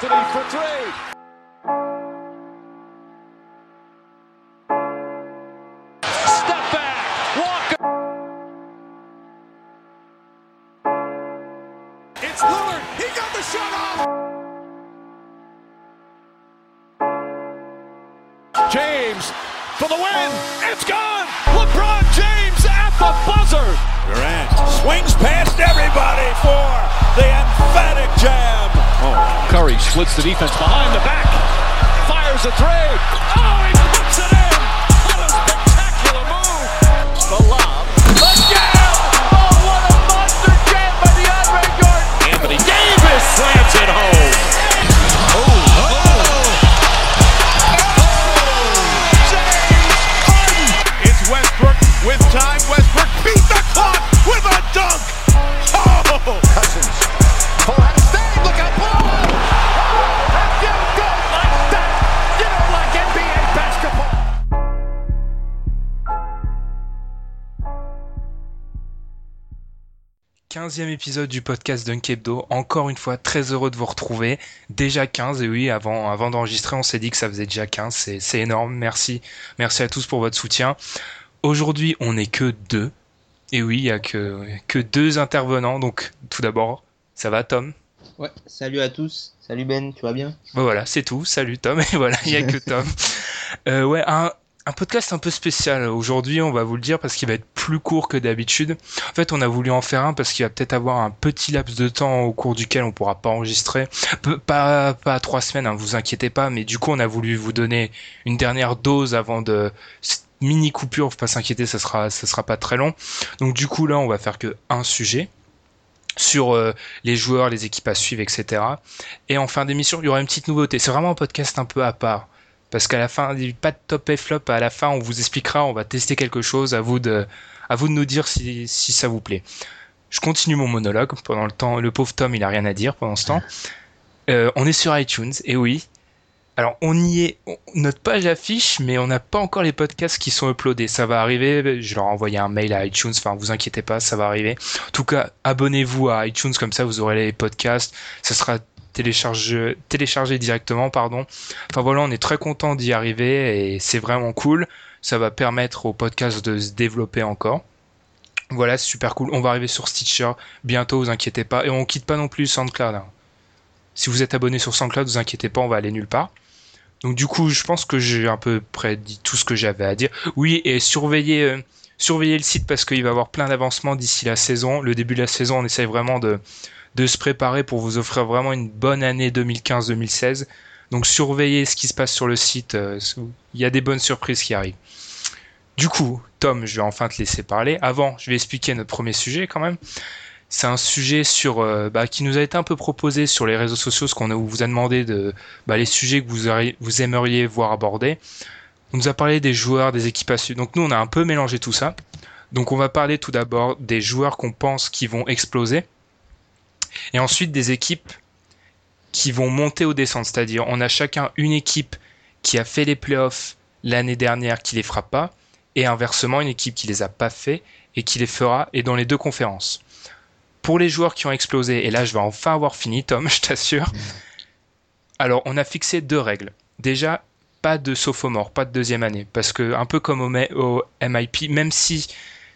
Anthony for three. Step back. Walker. It's Lillard. He got the shot off. James for the win. It's gone. LeBron James at the buzzer. Durant swings past everybody for the emphatic jam. Oh. Curry splits the defense behind the back. Fires a three. Oh, he puts it in. What a spectacular move. The lob. Jam. Oh, what a monster jam by DeAndre Jordan. Anthony Davis slams it home. Oh. oh, oh. James Harden. It's Westbrook with time. Westbrook 15e épisode du podcast Dunkebdo. Encore une fois, très heureux de vous retrouver. Déjà 15, et oui, avant, avant d'enregistrer, on s'est dit que ça faisait déjà 15. C'est, énorme. Merci. Merci à tous pour votre soutien. Aujourd'hui, on n'est que deux. Et oui, il n'y a que, deux intervenants. Donc, tout d'abord, ça va, Tom? Ouais, salut à tous. Salut Ben, tu vas bien? Voilà, c'est tout. Salut Tom. Et voilà, il n'y a que Tom. Euh, ouais, un, un podcast un peu spécial. Aujourd'hui, on va vous le dire parce qu'il va être plus court que d'habitude. En fait, on a voulu en faire un parce qu'il va peut-être avoir un petit laps de temps au cours duquel on pourra pas enregistrer. Pas trois semaines, hein, vous inquiétez pas. Mais du coup, on a voulu vous donner une dernière dose avant de cette mini coupure. Faut pas s'inquiéter, ça sera, ça sera pas très long. Donc du coup, là, on va faire que un sujet sur euh, les joueurs, les équipes à suivre, etc. Et en fin d'émission, il y aura une petite nouveauté. C'est vraiment un podcast un peu à part. Parce qu'à la fin, pas de top et flop. À la fin, on vous expliquera, on va tester quelque chose. À vous de, à vous de nous dire si, si ça vous plaît. Je continue mon monologue. Pendant le temps, le pauvre Tom, il a rien à dire pendant ce temps. Euh, on est sur iTunes, et oui. Alors, on y est. on- notre page affiche, mais on n'a pas encore les podcasts qui sont uploadés. Ça va arriver. Je leur ai envoyé un mail à iTunes. Enfin, vous inquiétez pas, ça va arriver. En tout cas, abonnez-vous à iTunes, comme ça vous aurez les podcasts. Ça sera téléchargé directement, pardon. Enfin voilà, on est très content d'y arriver et c'est vraiment cool. Ça va permettre au podcast de se développer encore. Voilà, c'est super cool. On va arriver sur Stitcher bientôt, vous inquiétez pas. Et on quitte pas non plus SoundCloud. hein. Si vous êtes abonné sur SoundCloud, vous inquiétez pas, on va aller nulle part. Donc du coup, je pense que j'ai à peu près dit tout ce que j'avais à dire. Oui, et surveillez, euh, surveillez le site parce qu'il va y avoir plein d'avancements d'ici la saison. Le début de la saison, on essaye vraiment de, de se préparer pour vous offrir vraiment une bonne année 2015-2016. Donc surveillez ce qui se passe sur le site. euh, Il y a des bonnes surprises qui arrivent. Du coup, Tom, je vais enfin te laisser parler. Avant, je vais expliquer notre premier sujet quand même. C'est un sujet sur euh, bah, qui nous a été un peu proposé sur les réseaux sociaux, ce qu'on vous a demandé de bah, les sujets que vous aimeriez voir abordés. On nous a parlé des joueurs, des équipes à suivre. Donc nous, on a un peu mélangé tout ça. Donc on va parler tout d'abord des joueurs qu'on pense qui vont exploser, et ensuite des équipes qui vont monter ou descendre. C'est-à-dire, on a chacun une équipe qui a fait les playoffs l'année dernière qui les fera pas, et inversement une équipe qui les a pas fait et qui les fera, et dans les deux conférences. Pour les joueurs qui ont explosé, et là je vais enfin avoir fini, Tom, je t'assure. Alors, on a fixé deux règles. Déjà, pas de sophomore, pas de deuxième année, parce que un peu comme au MIP, même si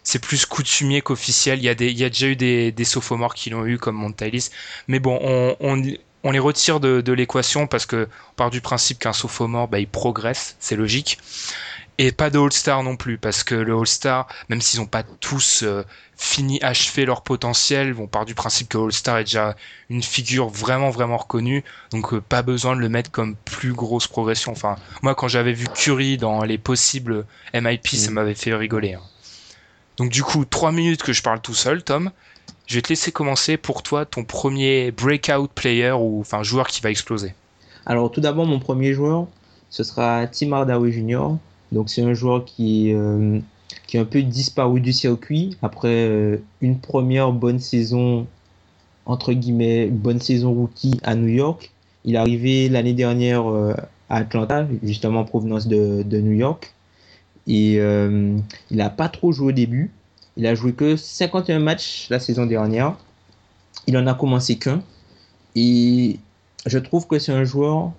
c'est plus coutumier qu'officiel, il y a des, il y a déjà eu des, des sophomores qui l'ont eu comme Montalis, mais bon, on, on, on les retire de, de l'équation parce que on part du principe qu'un sophomore, bah, il progresse, c'est logique. Et pas de All-Star non plus, parce que le All-Star, même s'ils n'ont pas tous euh, fini, achevé leur potentiel, on part du principe que All-Star est déjà une figure vraiment, vraiment reconnue, donc euh, pas besoin de le mettre comme plus grosse progression. Enfin, moi, quand j'avais vu Curry dans les possibles MIP, ça m'avait fait rigoler. hein. Donc du coup, trois minutes que je parle tout seul, Tom, je vais te laisser commencer pour toi ton premier breakout player ou enfin joueur qui va exploser. Alors tout d'abord, mon premier joueur, ce sera Tim Hardaway Jr. Donc c'est un joueur qui, euh, qui est un peu disparu du circuit après euh, une première bonne saison, entre guillemets, bonne saison rookie à New York. Il est arrivé l'année dernière euh, à Atlanta, justement en provenance de New York. Et il n'a pas trop joué au début. Il a joué que 51 matchs la saison dernière. Il en a commencé qu'un. Et je trouve que c'est un joueur,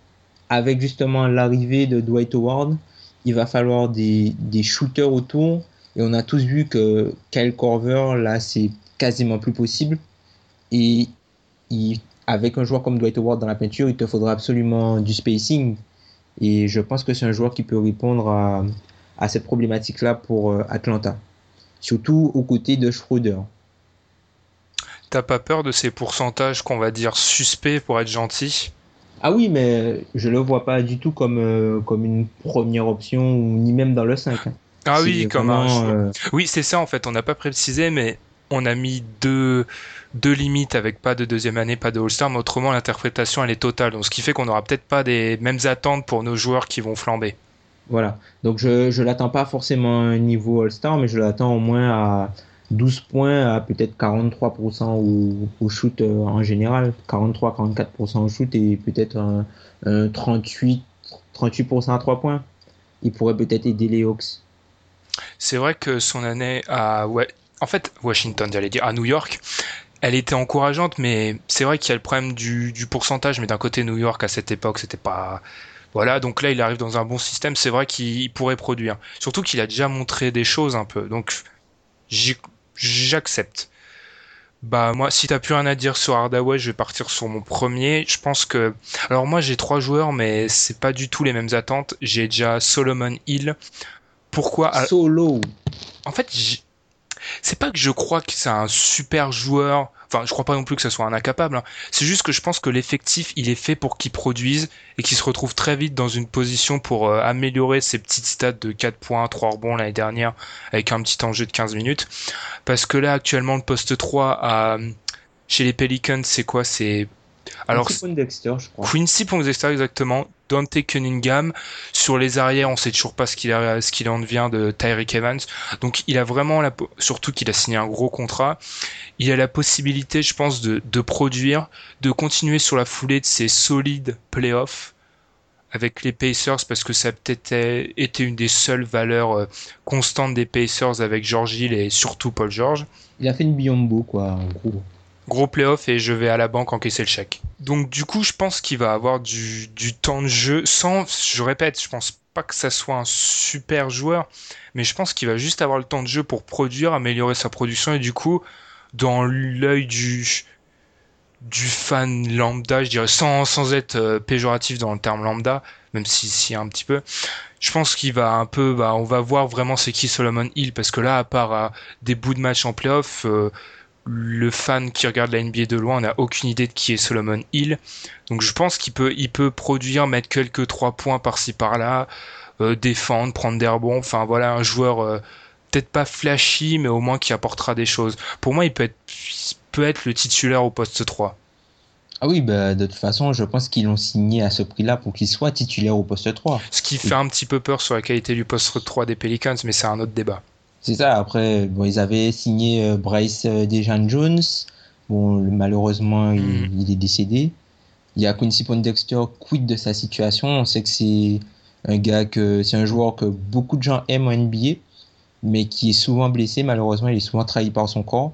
avec justement l'arrivée de Dwight Howard, il va falloir des, des, shooters autour. Et on a tous vu que Kyle Corver, là, c'est quasiment plus possible. Et avec un joueur comme Dwight Howard dans la peinture, il te faudra absolument du spacing. Et je pense que c'est un joueur qui peut répondre à, à cette problématique-là pour euh, Atlanta. Surtout aux côtés de Schroeder. T'as pas peur de ces pourcentages qu'on va dire suspects pour être gentil? Ah oui, mais je le vois pas du tout comme, euh, comme une première option, ni même dans le 5. Hein. Ah oui, comme un... Euh... Oui, c'est ça en fait, on n'a pas précisé, mais on a mis deux, deux limites avec pas de deuxième année, pas de All-Star, mais autrement l'interprétation elle est totale. Donc ce qui fait qu'on n'aura peut-être pas des mêmes attentes pour nos joueurs qui vont flamber. Voilà, donc je ne l'attends pas forcément à un niveau All-Star, mais je l'attends au moins à 12 points à peut-être 43% au, au, shoot euh, en général, 43-44% au shoot et peut-être un, un 38, 38% à 3 points. Il pourrait peut-être aider les Hawks. C'est vrai que son année à ouais, en fait Washington, j'allais dire à New York, elle était encourageante, mais c'est vrai qu'il y a le problème du, du pourcentage. Mais d'un côté, New York à cette époque, c'était pas voilà, donc là il arrive dans un bon système, c'est vrai qu'il pourrait produire. Surtout qu'il a déjà montré des choses un peu, donc j'accepte. Bah moi, si t'as plus rien à dire sur Hardaway, je vais partir sur mon premier. Je pense que, alors moi j'ai trois joueurs, mais c'est pas du tout les mêmes attentes. J'ai déjà Solomon Hill. Pourquoi Solo. En fait, c'est pas que je crois que c'est un super joueur. Enfin, je crois pas non plus que ce soit un incapable. Hein. C'est juste que je pense que l'effectif, il est fait pour qu'il produise et qu'il se retrouve très vite dans une position pour euh, améliorer ses petites stats de 4 points, 3 rebonds l'année dernière avec un petit enjeu de 15 minutes. Parce que là, actuellement, le poste 3 à, chez les Pelicans, c'est quoi? C'est alors, Quincy Pondexter, je crois. Quincy Pondexter, exactement. Dante Cunningham. Sur les arrières, on sait toujours pas ce qu'il a, ce qu'il en devient de Tyreek Evans. Donc, il a vraiment la, surtout qu'il a signé un gros contrat. Il a la possibilité, je pense, de, de produire, de continuer sur la foulée de ses solides playoffs avec les Pacers parce que ça a peut-être été une des seules valeurs euh, constantes des Pacers avec George Hill et surtout Paul George. Il a fait une biombo, quoi, en gros gros playoff et je vais à la banque encaisser le chèque. Donc du coup, je pense qu'il va avoir du, temps de jeu sans, je répète, je pense pas que ça soit un super joueur, mais je pense qu'il va juste avoir le temps de jeu pour produire, améliorer sa production et du coup, dans l'œil du du fan lambda, je dirais sans, sans être euh, péjoratif dans le terme lambda, même si si un petit peu. Je pense qu'il va un peu, bah, on va voir vraiment c'est qui Solomon Hill parce que là, à part euh, des bouts de match en playoff, euh, le fan qui regarde la NBA de loin n'a aucune idée de qui est Solomon Hill. Donc je pense qu'il peut, il peut produire, mettre quelques trois points par-ci par-là, euh, défendre, prendre des rebonds. Enfin voilà, un joueur euh, peut-être pas flashy, mais au moins qui apportera des choses. Pour moi, il peut être, peut être le titulaire au poste 3. Ah oui, bah, de toute façon, je pense qu'ils l'ont signé à ce prix-là pour qu'il soit titulaire au poste 3. Ce qui fait un petit peu peur sur la qualité du poste 3 des Pelicans, mais c'est un autre débat. C'est ça. Après, bon, ils avaient signé euh, Bryce euh, Dejan Jones. Bon, malheureusement, il, Hmm. il est décédé. Il y a Quincy Pondexter, quid de sa situation? On sait que c'est un gars que c'est un joueur que beaucoup de gens aiment en NBA, mais qui est souvent blessé. Malheureusement, il est souvent trahi par son corps.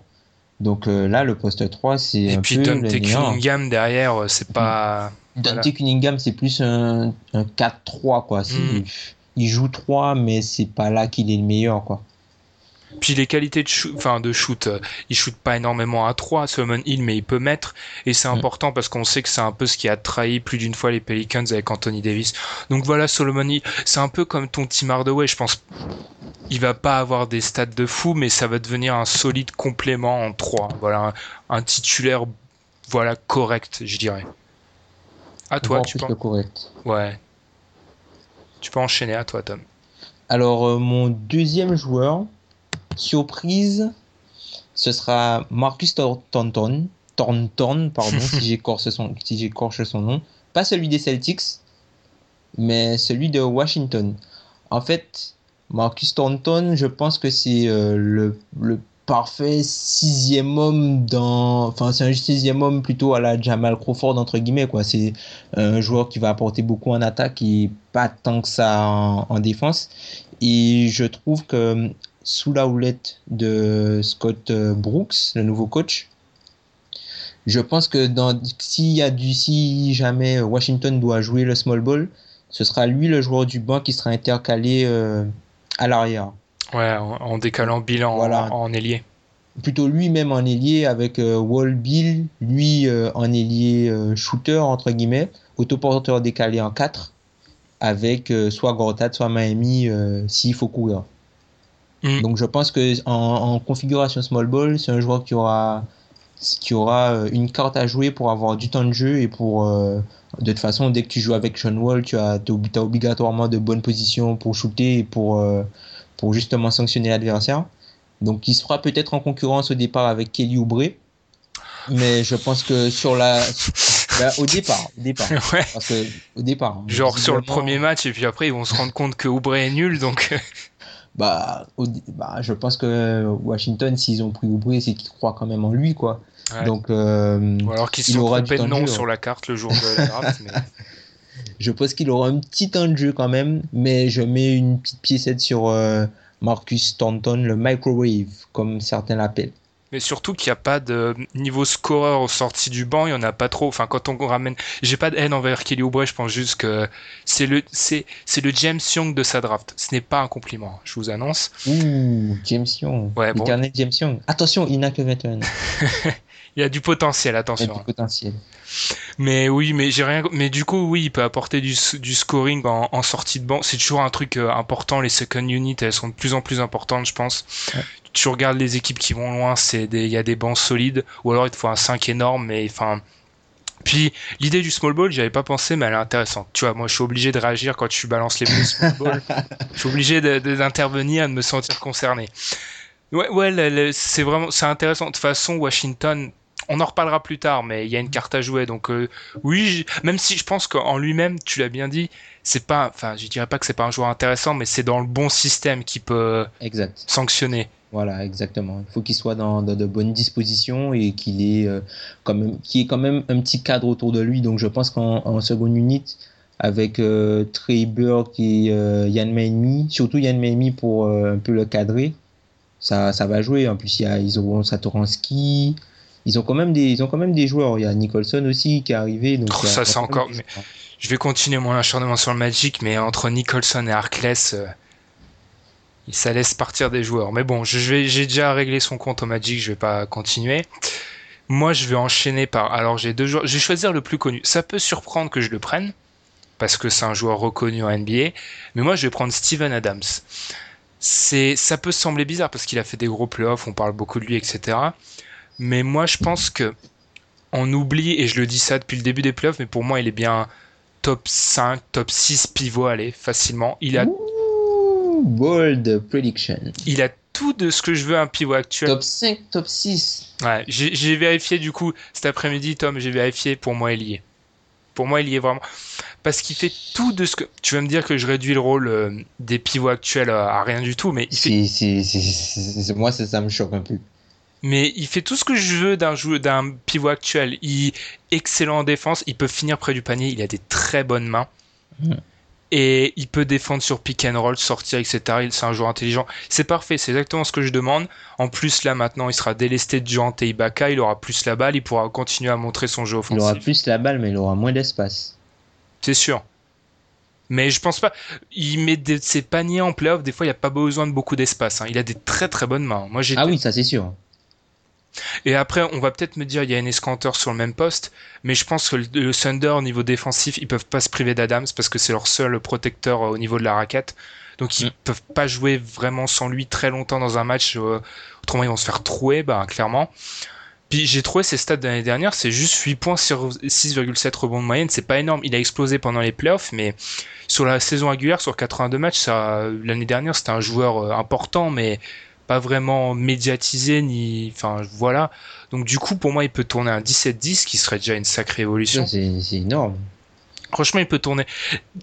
Donc euh, là, le poste 3, c'est Et un puis peu Dante. Cunningham derrière, c'est pas. Dante Voilà. Cunningham, c'est plus un, un 4-3, quoi. Mm. Il joue 3, mais c'est pas là qu'il est le meilleur, quoi. Puis les qualités de shoot, enfin de shoot, euh, il shoot pas énormément à 3, Solomon Hill, mais il peut mettre. Et c'est Mm. important parce qu'on sait que c'est un peu ce qui a trahi plus d'une fois les Pelicans avec Anthony Davis. Donc voilà, Solomon Hill, c'est un peu comme ton Tim Hardaway, je pense. Il va pas avoir des stats de fou, mais ça va devenir un solide complément en 3. Voilà, un, un titulaire, voilà, correct, je dirais. À toi, tu peux, correct. ouais. Tu peux enchaîner à toi, Tom. Alors, euh, mon deuxième joueur, surprise, ce sera Marcus Thornton, Thornton, pardon, si j'écorche son, si son nom. Pas celui des Celtics, mais celui de Washington. En fait, Marcus Thornton, je pense que c'est euh, le, le parfait sixième homme dans. Enfin, c'est un sixième homme plutôt à la Jamal Crawford, entre guillemets, quoi. C'est un joueur qui va apporter beaucoup en attaque et pas tant que ça en, défense. Et je trouve que sous la houlette de Scott Brooks, le nouveau coach, je pense que dans, s'il y a du, si jamais Washington doit jouer le small ball, ce sera lui le joueur du banc qui sera intercalé euh, à l'arrière. Ouais, en, décalant bilan voilà. en, ailier. Plutôt lui-même en ailier avec euh, Wall Bill, lui euh, en ailier euh, shooter, entre guillemets, autoporteur décalé en 4, avec soit Gortat, soit Miami s'il faut courir. Mm. Donc je pense que en, configuration small ball, c'est un joueur qui aura, qui aura une carte à jouer pour avoir du temps de jeu et pour de toute façon, dès que tu joues avec Sean Wall, tu as, as, obligatoirement de bonnes positions pour shooter et pour, pour justement sanctionner l'adversaire. Donc il se fera peut-être en concurrence au départ avec Kelly Oubre. Mais je pense que sur la. Bah, au départ. Au départ. Ouais. Parce que, au départ. Hein, Genre sur le premier match, et puis après, ils vont se rendre compte que Oubre est nul, donc. Bah, bah, je pense que Washington, s'ils ont pris Oubre, c'est qu'ils croient quand même en lui, quoi. Donc, euh, Ou alors qu'ils sont trompés de nom sur la carte le jour de la draft. mais... Je pense qu'il aura un petit temps de jeu quand même, mais je mets une petite piécette sur euh, Marcus Thornton, le microwave, comme certains l'appellent. Mais surtout qu'il n'y a pas de niveau scoreur au sorti du banc, il n'y en a pas trop. Enfin, quand on ramène, j'ai pas de haine envers Kelly Oubre, je pense juste que c'est le, c'est, c'est le James Young de sa draft. Ce n'est pas un compliment, je vous annonce. Ouh, James Young. Ouais, bon. James Young. Attention, il n'a que 21 ans. il y a du potentiel, attention. Il y a du potentiel. Mais oui, mais j'ai rien. Mais du coup, oui, il peut apporter du, du scoring en, sortie de banc. C'est toujours un truc euh, important. Les second units, elles sont de plus en plus importantes, je pense. Tu regardes les équipes qui vont loin, c'est il y a des bancs solides, ou alors il te faut un 5 énorme. Mais enfin, puis l'idée du small ball, j'y avais pas pensé, mais elle est intéressante. Tu vois, moi je suis obligé de réagir quand tu balances les mots small ball. je suis obligé d'intervenir, de, de, me sentir concerné. Ouais, ouais, c'est vraiment, c'est intéressant. De toute façon, Washington, on en reparlera plus tard, mais il y a une carte à jouer. Donc euh, oui, même si je pense qu'en lui-même, tu l'as bien dit, c'est pas, enfin, je dirais pas que c'est pas un joueur intéressant, mais c'est dans le bon système qui peut exact. sanctionner. Voilà, exactement. Il faut qu'il soit dans, de bonnes dispositions et qu'il ait euh, quand même, ait quand même un petit cadre autour de lui. Donc je pense qu'en seconde unité, avec euh, Trey Burke et euh, Yann Maimi, surtout Yann Maimi pour un peu le cadrer, ça, ça va jouer. En plus, il y a, ils auront Satoransky, ils ont quand même des, ils ont quand même des joueurs. Il y a Nicholson aussi qui est arrivé. Donc oh, ça, c'est encore. Je vais continuer mon acharnement sur le Magic, mais entre Nicholson et Arkless, euh, ça laisse partir des joueurs. Mais bon, j'ai déjà réglé son compte au Magic, je vais pas continuer. Moi, je vais enchaîner par. Alors, j'ai deux joueurs. Je vais choisir le plus connu. Ça peut surprendre que je le prenne parce que c'est un joueur reconnu en NBA, mais moi, je vais prendre Steven Adams. C'est, ça peut sembler bizarre parce qu'il a fait des gros playoffs, on parle beaucoup de lui, etc. Mais moi, je pense que on oublie, et je le dis ça depuis le début des playoffs, mais pour moi, il est bien top 5, top 6 pivot, allez, facilement. Il a. bold prediction. Il a tout de ce que je veux un pivot actuel. Top 5, top 6. Ouais, j'ai vérifié du coup cet après-midi, Tom, j'ai vérifié, pour moi, il y est. Pour moi, il y est vraiment. Parce qu'il fait tout de ce que. Tu vas me dire que je réduis le rôle euh, des pivots actuels à, rien du tout, mais il si, fait. Si, si, moi, ça, ça me choque un peu mais il fait tout ce que je veux d'un joueur, d'un pivot actuel. Il est excellent en défense, il peut finir près du panier, il a des très bonnes mains. Hmm. Et il peut défendre sur pick and roll, sortir, etc. C'est un joueur intelligent. C'est parfait, c'est exactement ce que je demande. En plus, là, maintenant, il sera délesté de Jante et Ibaka, il aura plus la balle, il pourra continuer à montrer son jeu offensif. Il aura plus la balle, mais il aura moins d'espace. C'est sûr. Mais je pense pas. Il met ses paniers en playoff, des fois, il n'y a pas besoin de beaucoup d'espace. Hein. Il a des très très bonnes mains. Moi, ah oui, ça c'est sûr. Et après, on va peut-être me dire il y a un escanteur sur le même poste, mais je pense que le, Thunder au niveau défensif, ils peuvent pas se priver d'Adams parce que c'est leur seul protecteur euh, au niveau de la raquette. Donc ils mm. peuvent pas jouer vraiment sans lui très longtemps dans un match. Euh, autrement, ils vont se faire trouer, bah clairement. Puis j'ai trouvé ses stats de l'année dernière, c'est juste 8 points sur 6,7 rebonds de moyenne, c'est pas énorme. Il a explosé pendant les playoffs, mais sur la saison régulière, sur 82 matchs, l'année dernière, c'était un joueur euh, important, mais pas vraiment médiatisé ni, enfin voilà. Donc du coup, pour moi, il peut tourner un 17-10, qui serait déjà une sacrée évolution. C'est énorme. Franchement, il peut tourner.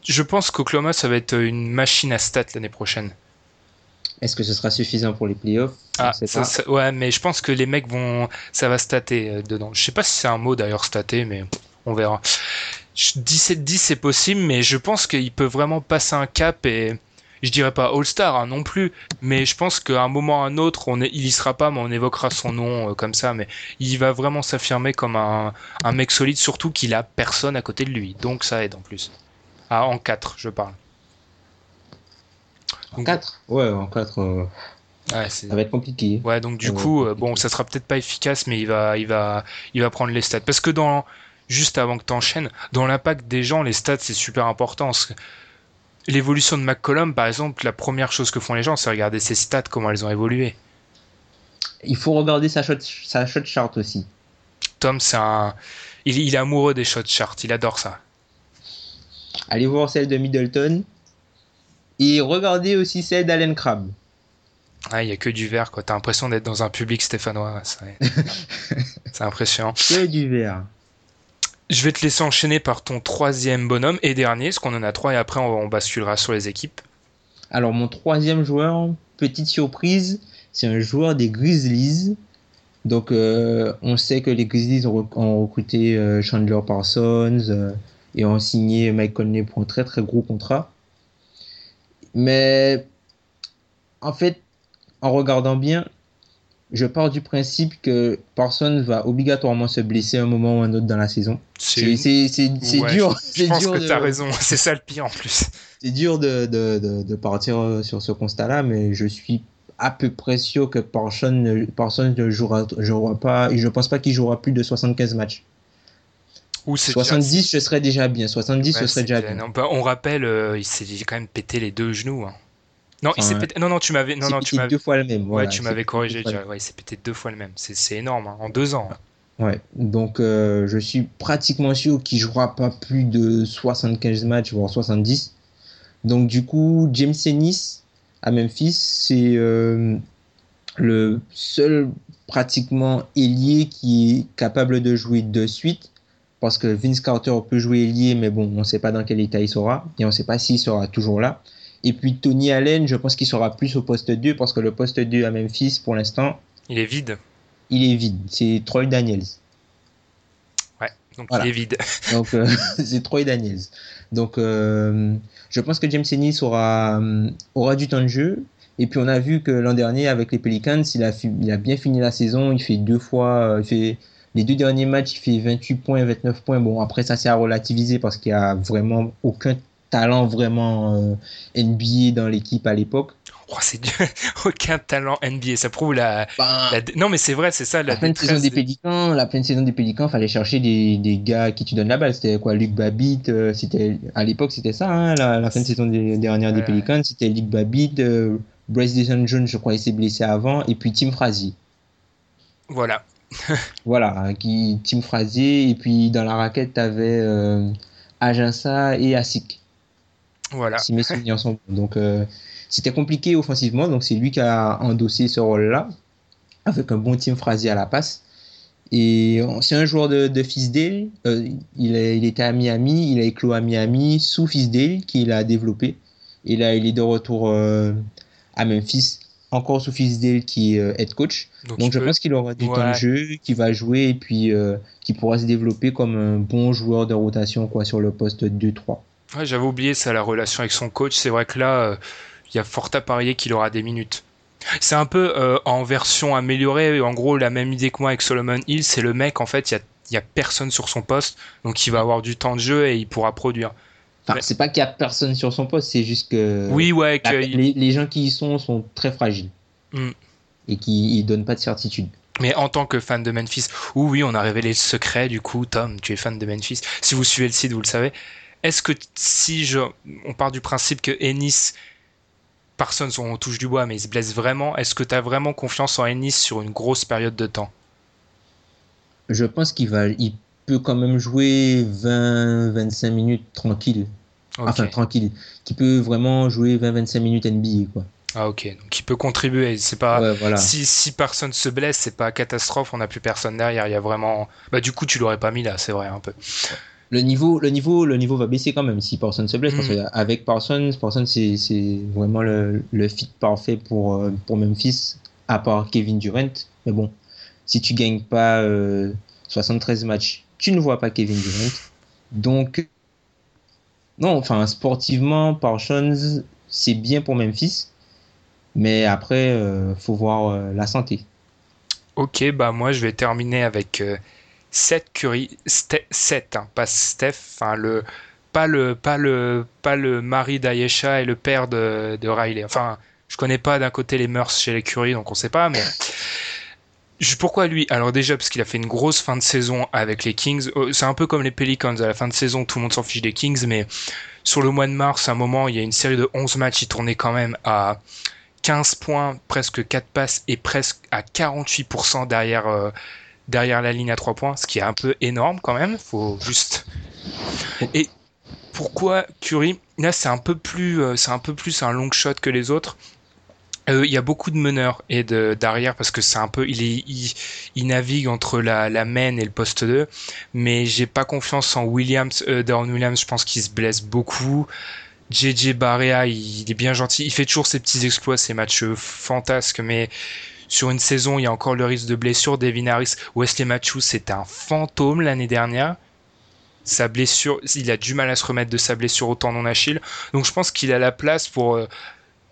Je pense qu'Oklahoma, ça va être une machine à stats l'année prochaine. Est-ce que ce sera suffisant pour les playoffs? Ah, ça, ça- ouais, mais je pense que les mecs vont, ça va stater euh, dedans. Je sais pas si c'est un mot d'ailleurs stater, mais on verra. Je- 17-10 c'est possible, mais je pense qu'il peut vraiment passer un cap et je dirais pas All-Star hein, non plus, mais je pense qu'à un moment ou à un autre, on est, il y sera pas, mais on évoquera son nom euh, comme ça, mais il va vraiment s'affirmer comme un, un mec solide, surtout qu'il a personne à côté de lui, donc ça aide en plus. Ah, en 4, je parle. En 4 Ouais, en 4, Ouais, c'est- ça va être compliqué. Ouais, donc du coup, euh, bon, ça sera peut-être pas efficace, mais il va, il va, il va prendre les stats. Parce que dans, juste avant que t'enchaînes, dans l'impact des gens, les stats c'est super important. L'évolution de McCollum, par exemple, la première chose que font les gens, c'est regarder ses stats, comment elles ont évolué. Il faut regarder sa shot, sa shot chart aussi. Tom, c'est un, il, il est amoureux des shot charts, il adore ça. Allez voir celle de Middleton. Et regardez aussi celle d'Allen Crabbe. Ah, il y a que du vert, quoi. T'as l'impression d'être dans un public stéphanois. C'est c'est impressionnant. Que du vert. Je vais te laisser enchaîner par ton troisième bonhomme et dernier, parce qu'on en a trois, et après on, basculera sur les équipes. Alors, mon troisième joueur, petite surprise, c'est un joueur des Grizzlies. Donc, euh, on sait que les Grizzlies ont recruté euh, Chandler Parsons euh, et ont signé Mike Conley pour un très très gros contrat. Mais, en fait, en regardant bien, je pars du principe que Parsons va obligatoirement se blesser un moment ou un autre dans la saison. C'est Ouais, dur. Je pense dur que de- t'as raison, c'est ça le pire en plus. c'est dur de, de, de, partir euh, sur ce constat-là, mais je suis à peu près sûr que Parsons ne, Parsons ne jouera, jouera pas, et je pense pas qu'il jouera plus de 75 matchs. Ou c'est 70, ce serait déjà bien. 70, Ouais, ce serait déjà bien. bien. Non, bah, on rappelle, euh, il s'est quand même pété les deux genoux. hein. Non, il s'est pété. Non, non, tu m'avais. Non, non, tu m'avais. deux fois le même. Ouais, tu m'avais corrigé déjà. Ouais, il s'est pété deux fois le même. C'est c'est énorme, hein, en deux ans. hein. Ouais, donc euh, je suis pratiquement sûr qu'il jouera pas plus de 75 matchs, voire 70. Donc du coup, James Ennis à Memphis, c'est euh, le seul pratiquement ailier qui est capable de jouer de suite. Parce que Vince Carter peut jouer ailier, mais bon, on ne sait pas dans quel état il sera. Et on ne sait pas s'il sera toujours là. Et puis Tony Allen, je pense qu'il sera plus au poste 2, parce que le poste 2 à Memphis, pour l'instant, Il est vide. il est vide. C'est Troy Daniels. Ouais, donc Voilà. il est vide. Donc, euh, c'est Troy Daniels. Donc, euh, je pense que James Ennis aura, euh, aura du temps de jeu. Et puis, on a vu que l'an dernier, avec les Pelicans, il a, il a bien fini la saison. Il fait deux fois, il fait les deux derniers matchs, il fait 28 points, 29 points. Bon, après, ça, c'est à relativiser parce qu'il n'y a vraiment aucun talent vraiment euh, NBA dans l'équipe à l'époque. Oh, c'est dur. Aucun talent NBA. Ça prouve la. Ben, la dé- Non, mais c'est vrai, c'est ça. La, la pleine saison des Pélicans, la pleine saison des Pélicans, fallait chercher des, des gars qui tu donnes la balle. C'était quoi, Luc Babbitt, euh, c'était à l'époque c'était ça, hein, la, la fin de saison des, dernière des. Pélicans, c'était Luc Babbitt, euh, Bryce Deshaun Jones, je crois, il s'est blessé avant, et puis Tim Frazier. Voilà. Voilà, qui Tim Frazier, et puis dans la raquette t'avais euh, Aginsa et Asik. Voilà. si mes souvenirs sont bons. Donc euh, c'était compliqué offensivement, donc c'est lui qui a endossé ce rôle-là, avec un bon Tim Frazier à la passe. Et c'est un joueur de, de Fisdale, euh, il, il était à Miami, il a éclos à Miami sous Fisdale, qu'il a développé. Et là, il est de retour euh, à Memphis, encore sous Fisdale qui est head coach. Donc, je peut- pense qu'il aura du Ouais. temps de jeu, qu'il va jouer et puis qu'il pourra se développer comme un bon joueur de rotation quoi, sur le poste 2-3. Ouais, j'avais oublié ça, la relation avec son coach. C'est vrai que là, euh, il y a fort à parier qu'il aura des minutes. C'est un peu euh, en version améliorée. En gros, la même idée que moi avec Solomon Hill, c'est le mec, en fait, il y a, personne sur son poste, donc il va avoir du temps de jeu et il pourra produire. Enfin, Ouais. c'est pas qu'il y a personne sur son poste, c'est juste que oui, ouais, la- que- les, les gens qui y sont sont très fragiles Mm. et qui ils donnent pas de certitude. mais en tant que fan de Memphis, ou oui, on a révélé le secret, du coup, Tom, tu es fan de Memphis. Si vous suivez le site, vous le savez. Est-ce que si je, on part du principe que Ennis, Parsons, on touche du bois, mais il se blesse vraiment, est-ce que tu as vraiment confiance en Ennis sur une grosse période de temps? Je pense qu'il va, il peut quand même jouer 20-25 minutes tranquille. Enfin tranquille, qui peut vraiment jouer 20-25 minutes NBA quoi. Ah ok, donc il peut contribuer. C'est pas Ouais, voilà. si, si personne se blesse, c'est pas catastrophe. On n'a plus personne derrière. Il y a vraiment. Bah du coup, tu l'aurais pas mis là, c'est vrai un peu. Le niveau, le niveau, le niveau va baisser quand même si Parsons se blesse. Parce Mm. qu'avec Parsons, Parsons c'est c'est vraiment le, le fit parfait pour, euh, pour Memphis, à part Kevin Durant. Mais bon, si tu gagnes pas euh, 73 matchs, tu ne vois pas Kevin Durant. Donc, non, enfin, sportivement, Parsons, c'est bien pour Memphis. Mais après, euh, faut voir euh, la santé. Ok, bah moi je vais terminer avec euh, Seth Curry, Seth, hein, pas Steph, enfin le pas le pas le pas le mari d'Ayesha et le père de, Riley. Enfin, je connais pas d'un côté les mœurs chez les Curry, donc on sait pas, mais pourquoi lui? Alors déjà parce qu'il a fait une grosse fin de saison avec les Kings. Euh, C'est un peu comme les Pelicans à la fin de saison, tout le monde s'en fiche des Kings, mais sur le mois de mars, à un moment, il y a une série de 11 matchs, il tournait quand même à 15 points, presque 4 passes et presque à 48% derrière, euh, derrière la ligne à 3 points, ce qui est un peu énorme quand même. Faut juste. Et pourquoi Curry? Là, c'est un peu plus, euh, c'est un peu plus un long shot que les autres. Euh, Il y a beaucoup de meneurs et d'arrière parce que c'est un peu, il navigue entre la, la main et le poste 2, mais j'ai pas confiance en Williams, euh, Darren Williams. Je pense qu'il se blesse beaucoup. JJ Barea, il, il est bien gentil. Il fait toujours ses petits exploits, ses matchs fantasques, mais sur une saison, il y a encore le risque de blessure. Devin Harris, Wesley Matthews, c'était un fantôme l'année dernière. Sa blessure, il a du mal à se remettre de sa blessure au tendon d'Achille. Donc je pense qu'il a la place pour euh,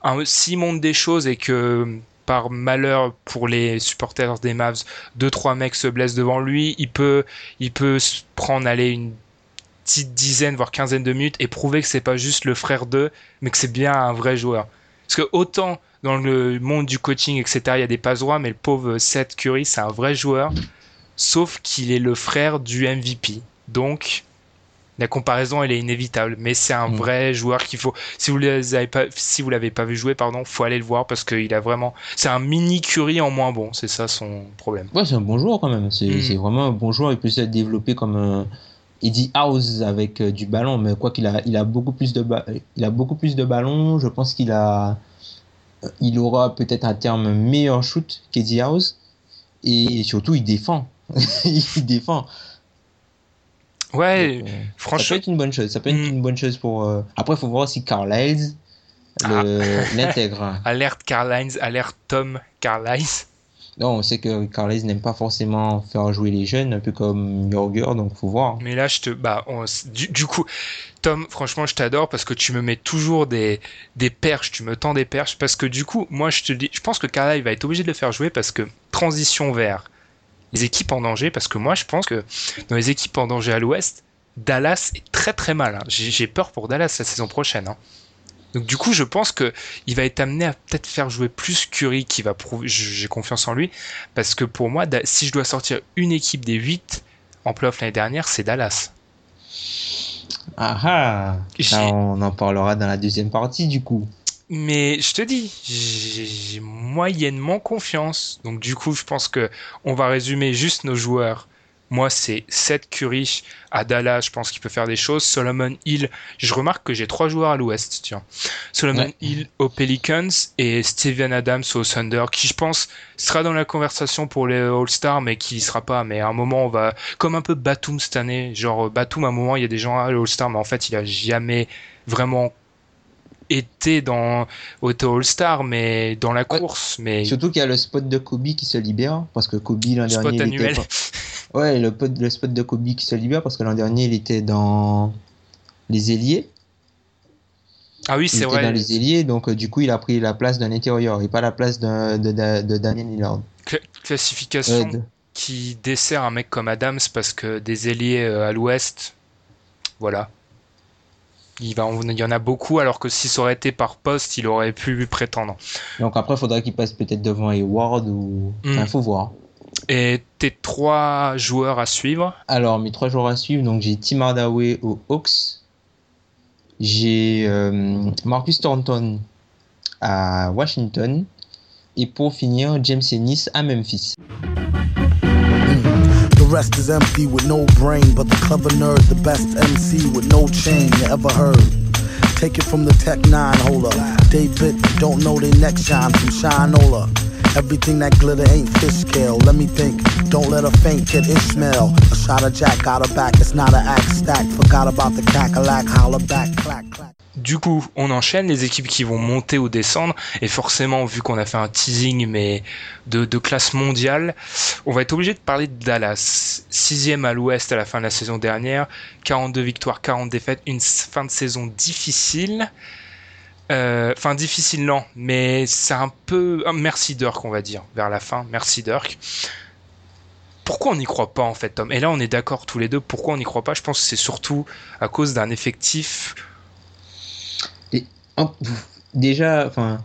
un, monte des choses et que par malheur pour les supporters des Mavs, deux trois mecs se blessent devant lui, il peut, il peut prendre aller une petite dizaine voire quinzaine de minutes et prouver que c'est pas juste le frère d'eux, mais que c'est bien un vrai joueur. Parce que autant dans le monde du coaching etc, il y a des passe droits, mais le pauvre Seth Curry c'est un vrai joueur, sauf qu'il est le frère du MVP. Donc la comparaison elle est inévitable, mais c'est un Mm. vrai joueur qu'il faut. Si vous les avez pas, si vous l'avez pas vu jouer, pardon, faut aller le voir parce qu'il a vraiment. C'est un mini Curry en moins bon, c'est ça son problème. Ouais, c'est un bon joueur quand même. C'est Mm. vraiment un bon joueur. Il peut se développer comme un Eddie House avec euh, du ballon, mais quoi qu'il a, il a beaucoup plus de ba- il a beaucoup plus de ballons. Je pense qu'il a, il aura peut-être à terme meilleur shoot qu'Eddie House et surtout il défend. il défend. Ouais, Donc, euh, ça peut franchement, être une bonne chose. Ça peut être Mm. une bonne chose pour. euh, Après, il faut voir si Carlisle Ah. l'intègre. alerte Carlines, alerte Tom Carlines. Non, on sait que Carlisle n'aime pas forcément faire jouer les jeunes, un peu comme Jorger, donc faut voir. Mais là, je te, bah, on- du, coup, Tom, franchement, je t'adore parce que tu me mets toujours des, des perches, tu me tends des perches parce que du coup, moi, je te dis, je pense que Carlisle va être obligé de le faire jouer parce que transition vers les équipes en danger, parce que moi, je pense que dans les équipes en danger à l'ouest, Dallas est très très mal. hein. J'ai j'ai peur pour Dallas la saison prochaine. hein. Donc du coup, je pense que il va être amené à peut-être faire jouer plus Curry, qui va prouver. J'ai confiance en lui, parce que pour moi, si je dois sortir une équipe des 8 en playoff l'année dernière, c'est Dallas. Ah ah On en parlera dans la deuxième partie du coup. Mais je te dis, j'ai j'ai moyennement confiance. Donc du coup, je pense que on va résumer juste nos joueurs. Moi, c'est Seth Curry à Dallas, je pense qu'il peut faire des choses. Solomon Hill, je remarque que j'ai trois joueurs à l'ouest, tiens. Solomon Ouais. Hill aux Pelicans et Steven Adams au Thunder, qui je pense sera dans la conversation pour les All-Stars, mais qui y sera pas. Mais à un moment, on va, comme un peu Batum cette année, genre Batum, à un moment, il y a des gens à l'All-Star, mais en fait, il a jamais vraiment été dans au All-Star, mais dans la Ouais. course, mais Surtout qu'il y a le spot de Kobe qui se libère, parce que Kobe l'an spot dernier. il annuel. était... Ouais, le, pot- le spot de Kobe qui se libère, parce que l'an dernier il était dans les ailiers. Ah oui, Il c'est était vrai. dans les ailiers, donc euh, du coup il a pris la place d'un intérieur et pas la place d'un- de, de, de Daniel Lillard. Cla- classification qui dessert un mec comme Adams parce que des ailiers euh, à l'ouest, voilà. Il, va, il y en a beaucoup, alors que si ça aurait été par poste, il aurait pu prétendre. Donc après il faudra qu'il passe peut-être devant Hayward ou. Mm. Enfin, faut voir. Et tes trois joueurs à suivre Alors, mes trois joueurs à suivre, donc j'ai Tim Hardaway aux Hawks, j'ai euh, Marcus Thornton à Washington, et pour finir, James Ennis à Memphis. The rest is empty with no brain, but the clever nerd, the best MC with no chain you ever heard? Take it from the Tech 9 holder. David don't know they next shine from Shinola. Everything that glitter ain't fish scale. Let me think. Don't let a faint kid Ishmael. A shot of Jack got her back. It's not an act stack. Forgot about the cackalack. Holler back. Clack, clack. Du coup, on enchaîne les équipes qui vont monter ou descendre. Et forcément, vu qu'on a fait un teasing mais de, de classe mondiale, on va être obligé de parler de Dallas. Sixième à l'ouest à la fin de la saison dernière. 42 victoires, 40 défaites. Une fin de saison difficile. Euh, Enfin, difficile, non. Mais c'est un peu... un merci Dirk, on va dire, vers la fin. Merci Dirk. Pourquoi on n'y croit pas, en fait, Tom? Et là, on est d'accord tous les deux. Pourquoi on n'y croit pas? Je pense que c'est surtout à cause d'un effectif En- Déjà, enfin,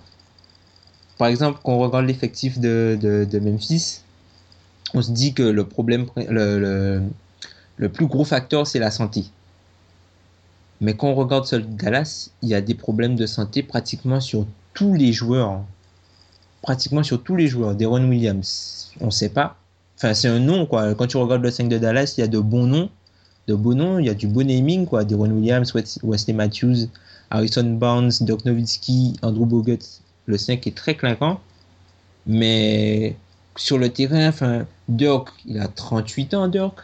par exemple, quand on regarde l'effectif de, Memphis, on se dit que le problème, le, le plus gros facteur, c'est la santé. Mais quand on regarde celui de Dallas, il y a des problèmes de santé pratiquement sur tous les joueurs. Pratiquement sur tous les joueurs. Deron Williams, on ne sait pas. Enfin, c'est un nom, quoi. Quand tu regardes le 5 de Dallas, il y a de bons noms. De beaux noms, il y a du beau naming, quoi. Deron Williams, Wes- Wesley Matthews, Harrison Barnes, Dirk Nowitzki, Andrew Bogut. Le 5 est très clinquant. Mais sur le terrain, enfin, Dirk, il a 38 ans, Dirk.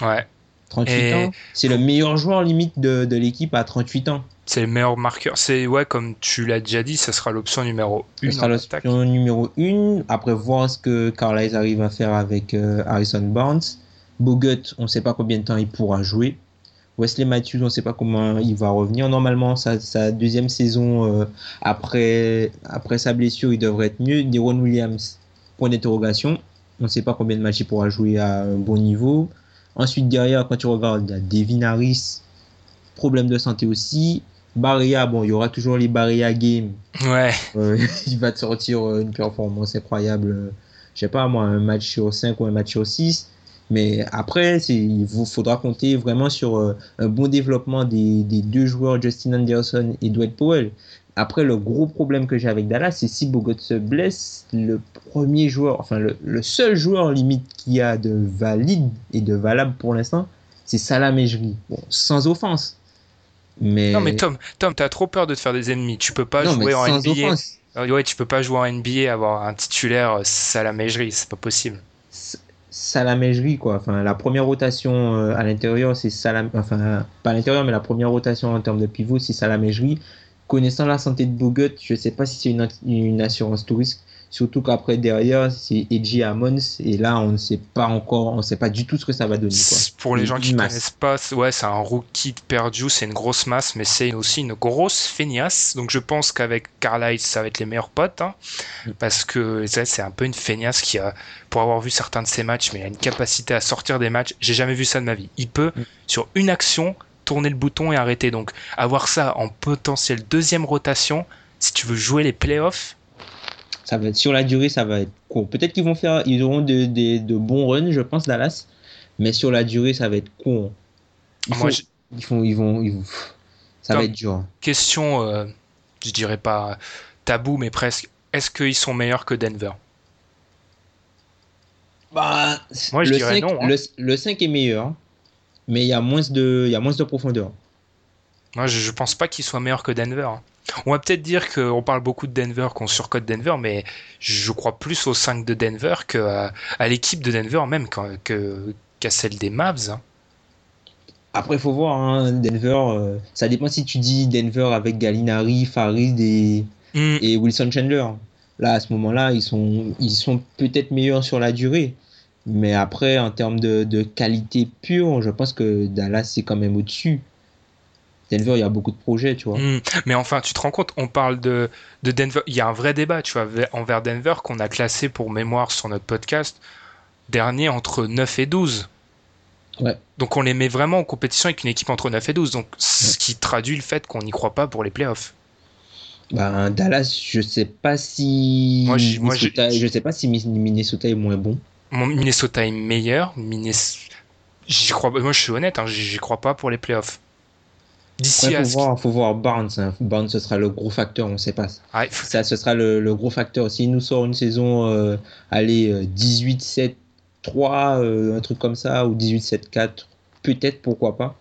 Ouais, 38 Et- ans. C'est le meilleur joueur limite de, de l'équipe à 38 ans. c'est le meilleur marqueur. C'est ouais, comme tu l'as déjà dit, ça sera l'option numéro Ce 1 sera en attaque. l'option numéro 1. Après, voir ce que Carlisle arrive à faire avec euh, Harrison Barnes. Bogut, on ne sait pas combien de temps il pourra jouer. Wesley Matthews, on ne sait pas comment il va revenir. Normalement, sa, sa deuxième saison euh, après, après sa blessure, il devrait être mieux. Deron Williams, point d'interrogation. On ne sait pas combien de matchs il pourra jouer à un bon niveau. Ensuite, derrière, quand tu regardes, il y a Devin Harris, problème de santé aussi. Barria, bon, il y aura toujours les Barria Games. Ouais, Euh, il va te sortir euh, une performance incroyable. euh, Je sais pas moi, un match sur 5 ou un match sur 6. Mais après, il vous faudra compter vraiment sur un bon développement des, des deux joueurs, Justin Anderson et Dwight Powell. Après, le gros problème que j'ai avec Dallas, c'est si Bogut se blesse, le premier joueur, enfin le, le seul joueur limite qui a de valide et de valable pour l'instant, c'est Salah Mejri. Bon, sans offense. Mais... non mais Tom, Tom, t'as trop peur de te faire des ennemis. Tu peux pas non, jouer en NBA. offense. Euh, Ouais, tu peux pas jouer en NBA avoir un titulaire euh, salamégerie, c'est pas possible. Salamégerie quoi. Enfin, la première rotation euh, à l'intérieur, c'est Salam. Enfin, pas à l'intérieur, mais la première rotation en termes de pivot, c'est Salamégerie. Connaissant la santé de Bogut, je sais pas si c'est une, une assurance tout risque. Surtout qu'après derrière, c'est Edgy Amons et là, on ne sait pas encore, on ne sait pas du tout ce que ça va donner quoi. Pour les gens qui masse. connaissent pas, c'est- ouais, c'est un rookie de perdu, c'est une grosse masse, mais c'est aussi une grosse feignasse. Donc je pense qu'avec Carlisle, ça va être les meilleurs potes, hein, Mm. parce que c'est un peu une feignasse qui a, pour avoir vu certains de ses matchs, mais il a une capacité à sortir des matchs. J'ai jamais vu ça de ma vie. Il peut Mm. sur une action tourner le bouton et arrêter. Donc avoir ça en potentiel deuxième rotation, si tu veux jouer les playoffs, Ça va être sur la durée, ça va être court. Peut-être qu'ils vont faire, ils auront de, de- de bons runs, je pense, Dallas, mais sur la durée, ça va être court. Ils Moi, font- je- ils font, ils vont, ils vont- ça va être dur. question, euh, je dirais pas tabou, mais presque. Est-ce qu'ils sont meilleurs que Denver? Bah, Moi, je le dirais 5, non, hein. Le, le 5 est meilleur, mais il y a moins de, il y a moins de profondeur. Moi, je, je pense pas qu'ils soient meilleurs que Denver. On va peut-être dire qu'on parle beaucoup de Denver, qu'on surcote Denver, mais je crois plus au 5 de Denver que à, à l'équipe de Denver, même qu'à que, qu'à celle des Mavs. hein. Après, il faut voir, hein, Denver, euh, ça dépend si tu dis Denver avec Gallinari, Farid et, Hmm, et Wilson Chandler. Là, à ce moment-là, ils sont, ils sont peut-être meilleurs sur la durée. Mais après, en termes de, de qualité pure, je pense que Dallas, c'est quand même au-dessus. Denver, il y a beaucoup de projets, tu vois. hmm. Mais enfin, tu te rends compte, on parle de, de Denver. Il y a un vrai débat, tu vois, ve- envers Denver qu'on a classé pour mémoire sur notre podcast dernier entre 9 et 12. Ouais. Donc on les met vraiment en compétition avec une équipe entre 9 et 12. Donc ce qui traduit le fait qu'on n'y croit pas pour les playoffs. Ben, Dallas, je sais pas si Moi, j'ai- je sais pas si Minnesota est moins bon. Mon Minnesota est meilleur. Minnes- J'y crois. Moi, je suis honnête, hein, j'y crois pas pour les playoffs. D'ici à faut ce voir, faut voir Barnes. hein. Barnes, ce sera le gros facteur, on sait pas. Ah, il faut- Ça, ce sera le, le gros facteur. S'il nous sort une saison, euh, allez, euh, 18-7-3, euh, un truc comme ça, ou 18-7-4, peut-être, pourquoi pas.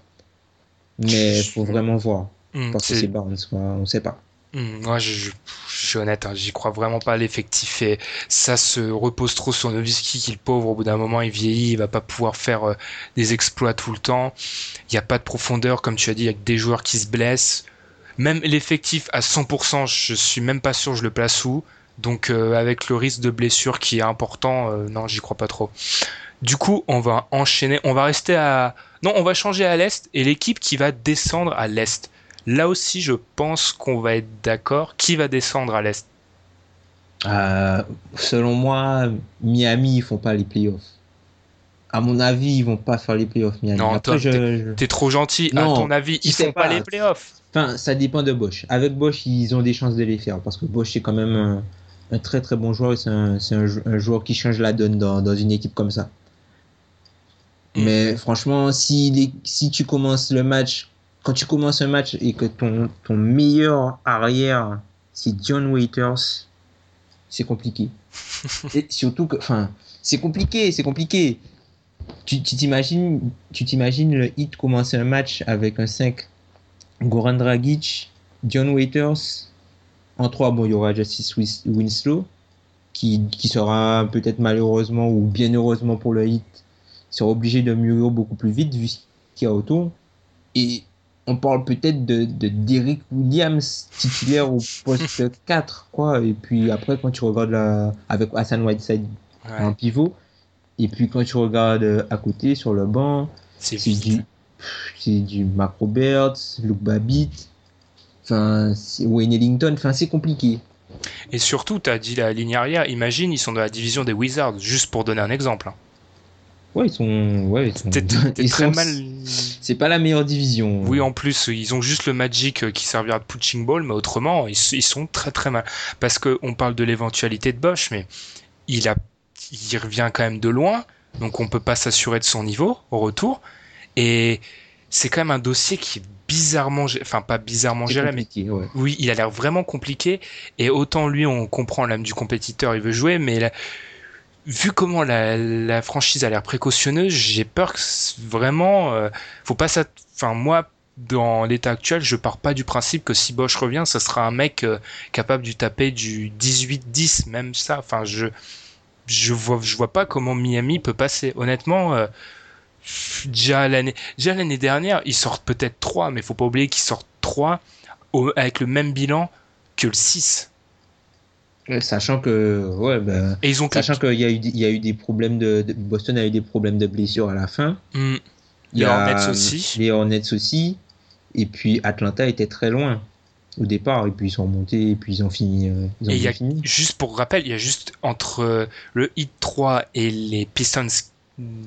Mais faut vraiment voir. Hmm, parce que c'est- Barnes, on sait pas. Moi, je, je- suis honnête, hein, j'y crois vraiment pas à l'effectif et ça se repose trop sur Nowitzki qui, le pauvre, au bout d'un moment, il vieillit, il va pas pouvoir faire euh, des exploits tout le temps. Il n'y a pas de profondeur, comme tu as dit, il y a que des joueurs qui se blessent. Même l'effectif à 100%, je suis même pas sûr je le place où. Donc, euh, avec le risque de blessure qui est important, euh, non, j'y crois pas trop. Du coup, on va enchaîner, on va rester à... Non, on va changer à l'Est et l'équipe qui va descendre à l'Est. Là aussi, je pense qu'on va être d'accord. Qui va descendre à l'Est? Euh, selon moi, Miami, ils font pas les playoffs. À mon avis, ils vont pas faire les playoffs, Miami. Non, Après, Tom, je- t'es- je- trop gentil. Non, à ton avis, ils font pas, pas. les playoffs. Enfin, ça dépend de Bosch. Avec Bosch, ils ont des chances de les faire parce que Bosch, c'est quand même un, un très très bon joueur et c'est un, c'est un jou- un joueur qui change la donne dans, dans une équipe comme ça. Mm. Mais franchement, si, les- si tu commences le match, quand tu commences un match et que ton, ton meilleur arrière, c'est John Waiters, c'est compliqué. et surtout que, enfin, c'est compliqué, c'est compliqué. Tu t'imagines, tu t'imagines le hit commencer un match avec un 5 Goran Dragic, John Waiters. En 3, bon, il y aura Justice Winslow, qui, qui sera peut-être malheureusement ou bien heureusement pour le hit, sera obligé de mûrir beaucoup plus vite vu ce qu'il y a autour. Et on parle peut-être de, Williams titulaire au poste 4, quoi. Et puis après, quand tu regardes la, avec Hassan Whiteside Ouais, en pivot, et puis quand tu regardes euh, à côté sur le banc, c'est du, c'est du Macro Birds, Luke Babbitt, enfin, c'est Wayne Ellington, enfin, c'est compliqué. Et surtout, t'as dit la ligne arrière. Imagine, ils sont dans la division des Wizards, juste pour donner un exemple. Ouais, ils sont, ouais, ils sont, T'es t'es ils très sont- mal. C'est pas la meilleure division. Oui, en plus, ils ont juste le Magic euh, qui servira de punching ball, mais autrement, ils, ils sont très très mal. Parce que on parle de l'éventualité de Bosch, mais il a, il revient quand même de loin, donc on peut pas s'assurer de son niveau au retour. Et c'est quand même un dossier qui est bizarrement, enfin pas bizarrement géré, mais ouais. oui, il a l'air vraiment compliqué. Et autant lui, on comprend l'âme du compétiteur, il veut jouer, mais là, vu comment la, franchise a l'air précautionneuse, j'ai peur que vraiment, euh, faut pas ça. Enfin, moi, dans l'état actuel, je pars pas du principe que si Bosch revient, ça sera un mec euh, capable de taper du 18-10, même ça. Enfin, je je vois je vois pas comment Miami peut passer. Honnêtement. euh, Déjà l'année, déjà l'année dernière, ils sortent peut-être 3, mais faut pas oublier qu'ils sortent 3 au- avec le même bilan que le 6. Sachant que, ouais, ben, Et ils ont que sachant qu'il y a eu, il y a eu des problèmes de, de- Boston a eu des problèmes de blessures à la fin. Hmm. Il y Les a- Hornets aussi. Les Hornets aussi. Et puis Atlanta était très loin au départ. Et puis ils sont remontés et puis ils ont fini. euh, ils ont Et il y bien a, fini. juste pour rappel, il y a juste entre euh, le Heat 3 et les Pistons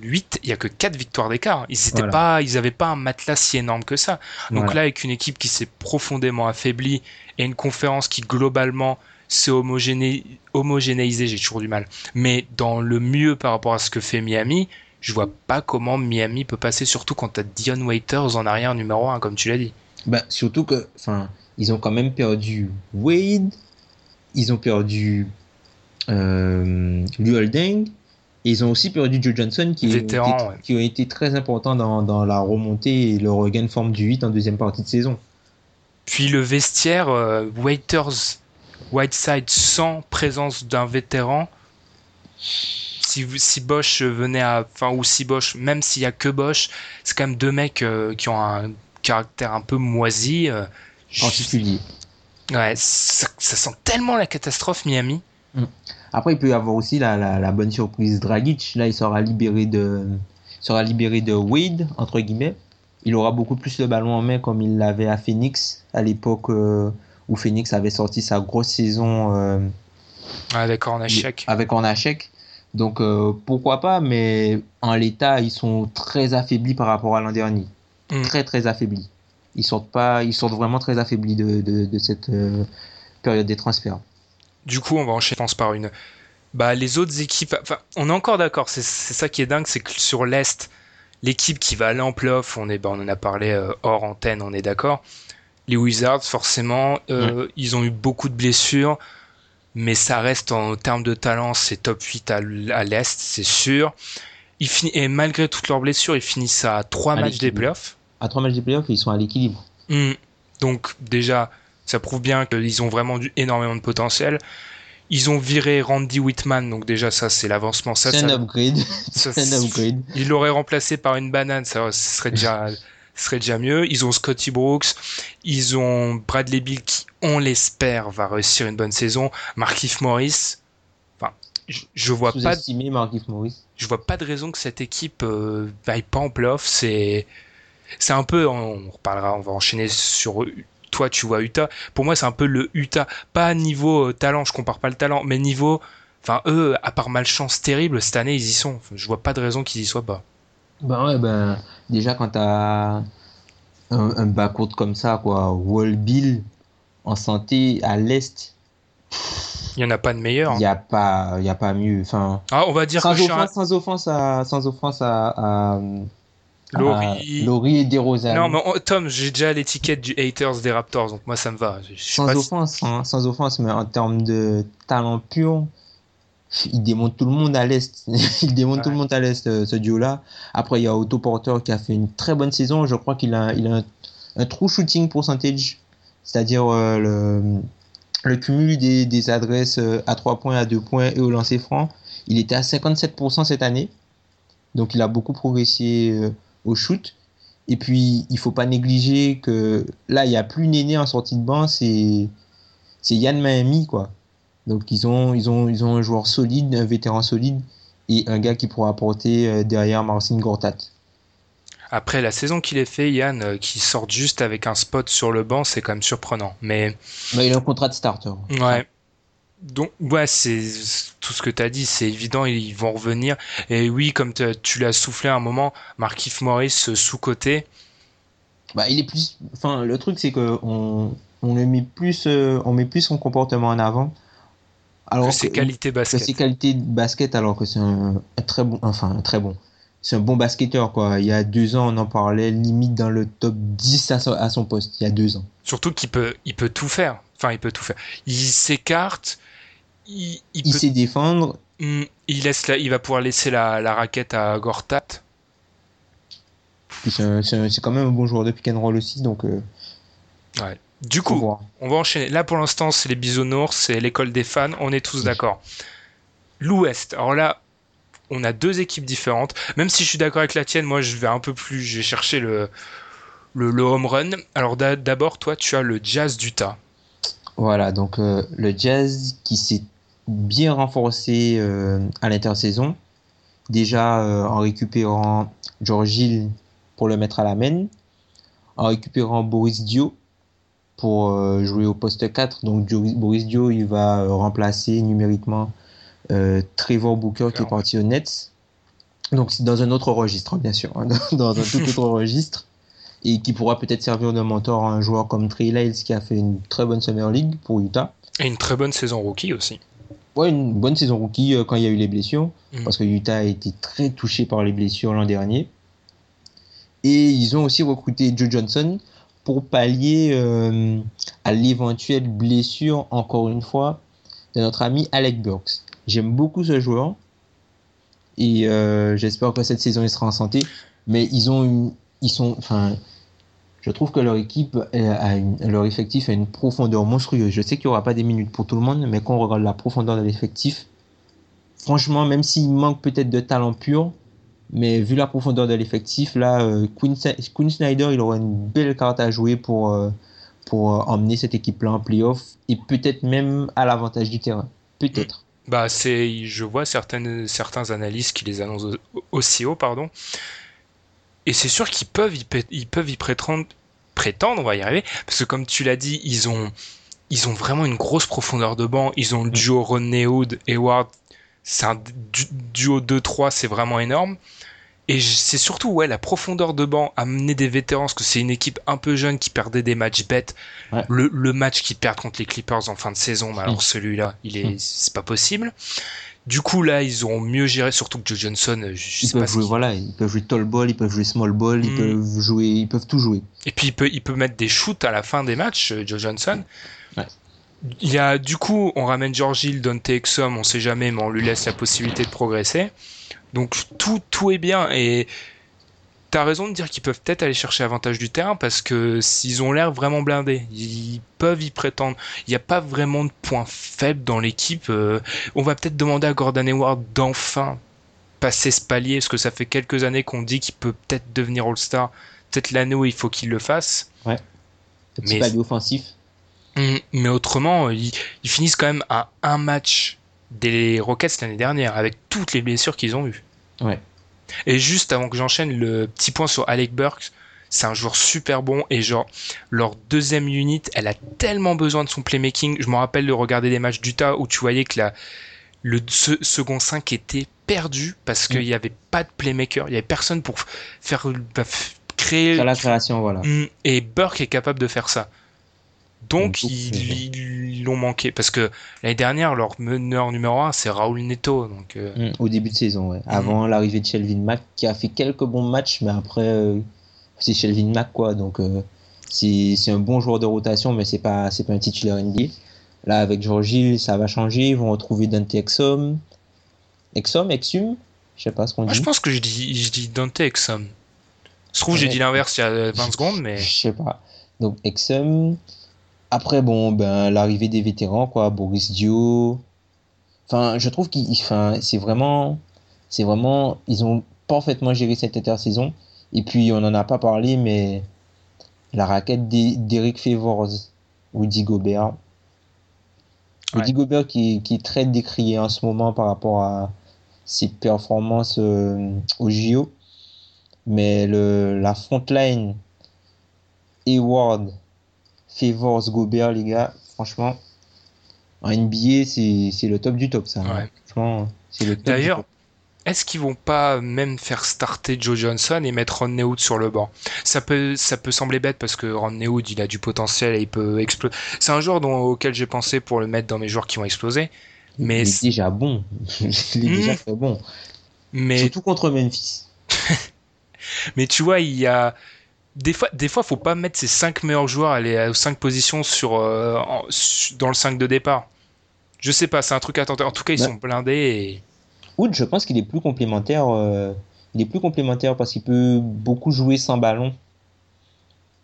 8, il y a que 4 victoires d'écart. Ils Voilà. pas, ils avaient pas un matelas si énorme que ça. Donc Voilà. là, avec une équipe qui s'est profondément affaiblie et une conférence qui globalement s'est homogéné- homogénéisée, j'ai toujours du mal. Mais dans le mieux par rapport à ce que fait Miami, je vois pas comment Miami peut passer, surtout quand t'as Dion Waiters en arrière numéro 1, comme tu l'as dit. Bah, surtout que, enfin, ils ont quand même perdu Wade, ils ont perdu euh, Holding, et ils ont aussi perdu Joe Johnson qui, Vétéran, ouais. qui a été très important dans, dans la remontée et le regain de forme du 8 en deuxième partie de saison. Puis le vestiaire, euh, Waiters, Whiteside sans présence d'un vétéran. Si, si Bosch venait à. Enfin, ou si Bosch, même s'il y a que Bosch, c'est quand même deux mecs euh, qui ont un caractère un peu moisi. euh, Particulier. ouais, ça, ça sent tellement la catastrophe Miami. Après, il peut y avoir aussi la, la, la bonne surprise Dragic. Là, il sera libéré de, il sera libéré de Wade, entre guillemets. Il aura beaucoup plus le ballon en main comme il l'avait à Phoenix, à l'époque euh, où Phoenix avait sorti sa grosse saison euh, Ah, d'accord, on a chèque. avec. Donc, euh, pourquoi pas, mais en l'état, ils sont très affaiblis par rapport à l'an dernier. Mm. Très, très affaiblis. Ils sortent, pas, ils sortent vraiment très affaiblis de, de, de cette euh, période des transferts. Du coup, on va enchaîner, je pense, par une. Bah, les autres équipes. Enfin, on est encore d'accord. C'est c'est ça qui est dingue, c'est que sur l'Est, l'équipe qui va aller en playoff, on, est, bah, on en a parlé euh, hors antenne, on est d'accord. Les Wizards, forcément, euh, ils ont eu beaucoup de blessures, mais ça reste en termes de talent, c'est top 8 à, l'Est, c'est sûr. Ils et malgré toutes leurs blessures, ils finissent à trois À matchs des playoffs. À trois matchs des playoffs, ils sont à l'équilibre. Hmm. Donc déjà, ça prouve bien qu'ils ont vraiment du, énormément de potentiel. Ils ont viré Randy Whitman, donc déjà ça c'est l'avancement. Ça, C'est un ça- upgrade. ça, C'est un upgrade. Ils l'auraient remplacé par une banane, ça ce serait déjà, ce serait déjà mieux. Ils ont Scotty Brooks, ils ont Bradley Bill qui, on l'espère, va réussir une bonne saison. Markif Morris. Enfin, je, je vois pas, Markif Morris. je vois pas de raison que cette équipe euh, pas en playoff. C'est, c'est un peu, on reparlera, on va enchaîner sur toi, tu vois Utah. Pour moi, c'est un peu le Utah, pas niveau euh, talent, je compare pas le talent, mais niveau, enfin eux, à part malchance terrible, cette année ils y sont. Je vois pas de raison qu'ils y soient pas. Ben ouais, ben, déjà quand t'as un, un backcourt comme ça, quoi, Wall Bill en santé à l'Est, Il y en a pas de meilleur. il n'y a, pas- y a pas mieux. Enfin, Ah, on va dire sans, que un- offense, sans offense à. Sans offense à. à Laurie. et DeRozan. Non, mais on- Tom, j'ai déjà l'étiquette du haters des Raptors, donc moi ça me va. Je- je sais sans offense, hein, sans offense, mais en termes de talent pur, il démonte tout le monde à l'Est. il démonte tout le monde à l'Est, euh, ce duo-là. Après, il y a Otto Porter qui a fait une très bonne saison. Je crois qu'il a, il a un, un true shooting percentage, c'est-à-dire euh, le, le cumul des, des adresses euh, à 3 points, à 2 points et au lancer franc. Il était à 57% cette année. Donc, il a beaucoup progressé euh, au shoot. Et puis, il faut pas négliger que là, il n'y a plus Néné en sortie de banc, c'est c'est Yann Miami, quoi. Donc, ils ont, ils, ont, ils ont un joueur solide, un vétéran solide, et un gars qui pourra apporter euh, derrière Marcin Gortat. Après la saison qu'il ait fait, Yann, euh, qui sort juste avec un spot sur le banc, c'est quand même surprenant. Mais Mais il a un contrat de starter. ouais. Donc, ouais, c'est tout ce que tu as dit, c'est évident, ils vont revenir. Et oui, comme tu l'as soufflé à un moment, Markif Morris euh, sous-côté. Bah, il est plus. Enfin, le truc, c'est que on, on le met plus, euh, on met plus son comportement en avant. Alors que ses qualités que basket. ses qualités de basket, alors que c'est un, un très bon, enfin un très bon, c'est un bon basketteur quoi. Il y a deux ans, on en parlait limite dans le top 10 à son, à son poste. Il y a deux ans. Surtout qu'il peut, il peut tout faire. Enfin, il peut tout faire. Il s'écarte. Il, il Il peut- sait défendre. Hmm, il laisse la- il va pouvoir laisser la, la raquette à Gortat. C'est c'est c'est quand même un bon joueur de pick and roll aussi, donc euh, Ouais. Du coup, on va enchaîner. Là, pour l'instant, c'est les bisounours, c'est l'école des fans. On est tous d'accord. L'Ouest. Alors là, on a deux équipes différentes. Même si je suis d'accord avec la tienne, moi, je vais un peu plus. Je vais chercher le, le, le home run. Alors d'a- d'abord, toi, tu as le Jazz d'Utah. Voilà, donc euh, le Jazz qui s'est bien renforcé euh, à l'intersaison. Déjà euh, en récupérant George Hill pour le mettre à la main, en récupérant Boris Dio pour euh, jouer au poste 4. Donc Boris Dio, il va euh, remplacer numériquement euh, Trevor Booker qui est parti aux Nets. Donc c'est dans un autre registre, hein, bien sûr, hein, dans un tout autre registre et qui pourra peut-être servir de mentor à un joueur comme Trey Lyles qui a fait une très bonne Summer League pour Utah. Et une très bonne saison rookie aussi. Ouais, une bonne saison rookie quand il y a eu les blessures, Mhm. parce que Utah a été très touché par les blessures l'an dernier. Et ils ont aussi recruté Joe Johnson pour pallier euh, à l'éventuelle blessure, encore une fois, de notre ami Alec Burks. J'aime beaucoup ce joueur et euh, j'espère que cette saison il sera en santé. Mais ils ont une, ils sont, enfin, je trouve que leur équipe, euh, a une- leur effectif a une profondeur monstrueuse. Je sais qu'il n'y aura pas des minutes pour tout le monde, mais quand on regarde la profondeur de l'effectif, franchement, même s'il manque peut-être de talent pur, mais vu la profondeur de l'effectif, là, euh, Quinn, Quinn Snyder, il aura une belle carte à jouer pour, euh, pour euh, emmener cette équipe-là en playoff et peut-être même à l'avantage du terrain. Peut-être. Bah, c'est, je vois certaines, certains analystes qui les annoncent au- aussi haut, pardon. Et c'est sûr qu'ils peuvent, y ils peuvent y prétendre, prétendre, on va y arriver, parce que comme tu l'as dit, ils ont, ils ont vraiment une grosse profondeur de banc. Ils ont le duo Rodney Hood, Hayward, c'est un du- duo 2-3, c'est vraiment énorme. Et c'est surtout ouais la profondeur de banc, amener des vétérans, parce que c'est une équipe un peu jeune qui perdait des matchs bêtes. Ouais. Le, le match qu'ils perdent contre les Clippers en fin de saison, bah alors Mm. celui-là, il est, Mm. c'est pas possible. Du coup là, ils ont mieux géré, surtout que Joe Johnson, euh, je, je Ils sais peuvent jouer, voilà, ils peuvent jouer tall ball, ils peuvent jouer small ball, ils Mm. peuvent jouer, ils peuvent tout jouer. Et puis il peut, il peut mettre des shoots à la fin des matchs, euh, Joe Johnson. Il y a, du coup, on ramène George Hill, Dante Exum, on sait jamais, mais on lui laisse la possibilité de progresser. Donc tout, tout est bien. Et t'as raison de dire qu'ils peuvent peut-être aller chercher avantage du terrain parce que s'ils ont l'air vraiment blindés, ils peuvent y prétendre. Il n'y a pas vraiment de points faibles dans l'équipe. Euh, on va peut-être demander à Gordon Hayward d'enfin passer ce palier parce que ça fait quelques années qu'on dit qu'il peut peut-être devenir All-Star. Peut-être l'année où il faut qu'il le fasse. Ouais. Petit Mais- palier offensif. Mm, Mais autrement, ils, ils finissent quand même à un match des Rockets l'année dernière avec toutes les blessures qu'ils ont eues. Ouais. Et juste avant que j'enchaîne, le petit point sur Alec Burks, c'est un joueur super bon et genre leur deuxième unit, elle a tellement besoin de son playmaking. Je me rappelle de regarder des matchs d'Utah où tu voyais que la, le se- second 5 était perdu parce qu'il Mm. n'y avait pas de playmaker, il y avait personne pour faire bah, créer la création, voilà. Mm, Et Burke est capable de faire ça. Donc, Donc, ils l'ont manqué. Parce que l'année dernière, leur meneur numéro 1, c'est Raoul Neto. Donc, euh, Mm, Au début de saison, ouais. Avant l'arrivée de Shelvin Mack, qui a fait quelques bons matchs, mais après, euh, c'est Shelvin Mack, quoi. Donc, euh, c'est un bon joueur de rotation, mais c'est pas, c'est pas un titulaire NBA. Là, avec Georgie, ça va changer. Ils vont retrouver Dante Exum. Exum, Exum? Je sais pas ce qu'on dit. je pense que je dis, je dis Dante Exum. Se trouve, j'ai Ouais. dit l'inverse il y a 20 secondes, mais Je sais pas. Donc, Exum. Après, bon, ben, l'arrivée des vétérans, quoi. Boris Dio. Enfin, je trouve qu'ils, enfin, c'est vraiment, c'est vraiment, ils ont parfaitement géré cette intersaison. Et puis, on n'en a pas parlé, mais la raquette d'E- d'Eric Favors, Rudy Gobert. Ouais. Gobert qui, qui est très décrié en ce moment par rapport à ses performances euh, au JO. Mais le, la front line, Hayward, Favors, Gobert, les gars, franchement, en NBA, c'est le top du top, ça. Ouais. Franchement, c'est le top du D'ailleurs, est-ce qu'ils vont pas même faire starter Joe Johnson et mettre Ron Hood sur le banc? Ça peut, ça peut sembler bête parce que Ron Hood, il a du potentiel et il peut exploser. C'est un joueur dont, auquel j'ai pensé pour le mettre dans mes joueurs qui vont exploser. Mais, Il est déjà bon. Il est déjà très bon. mais Surtout contre Memphis. Mais tu vois, il y a des fois, des fois, faut pas mettre ses 5 meilleurs joueurs à les aux 5 positions sur, euh, en- dans le 5 de départ. Je sais pas, c'est un truc à tenter. En tout cas, ils Ouais. sont blindés et Wood, je pense qu'il est plus complémentaire. euh, il est plus complémentaire parce qu'il peut beaucoup jouer sans ballon.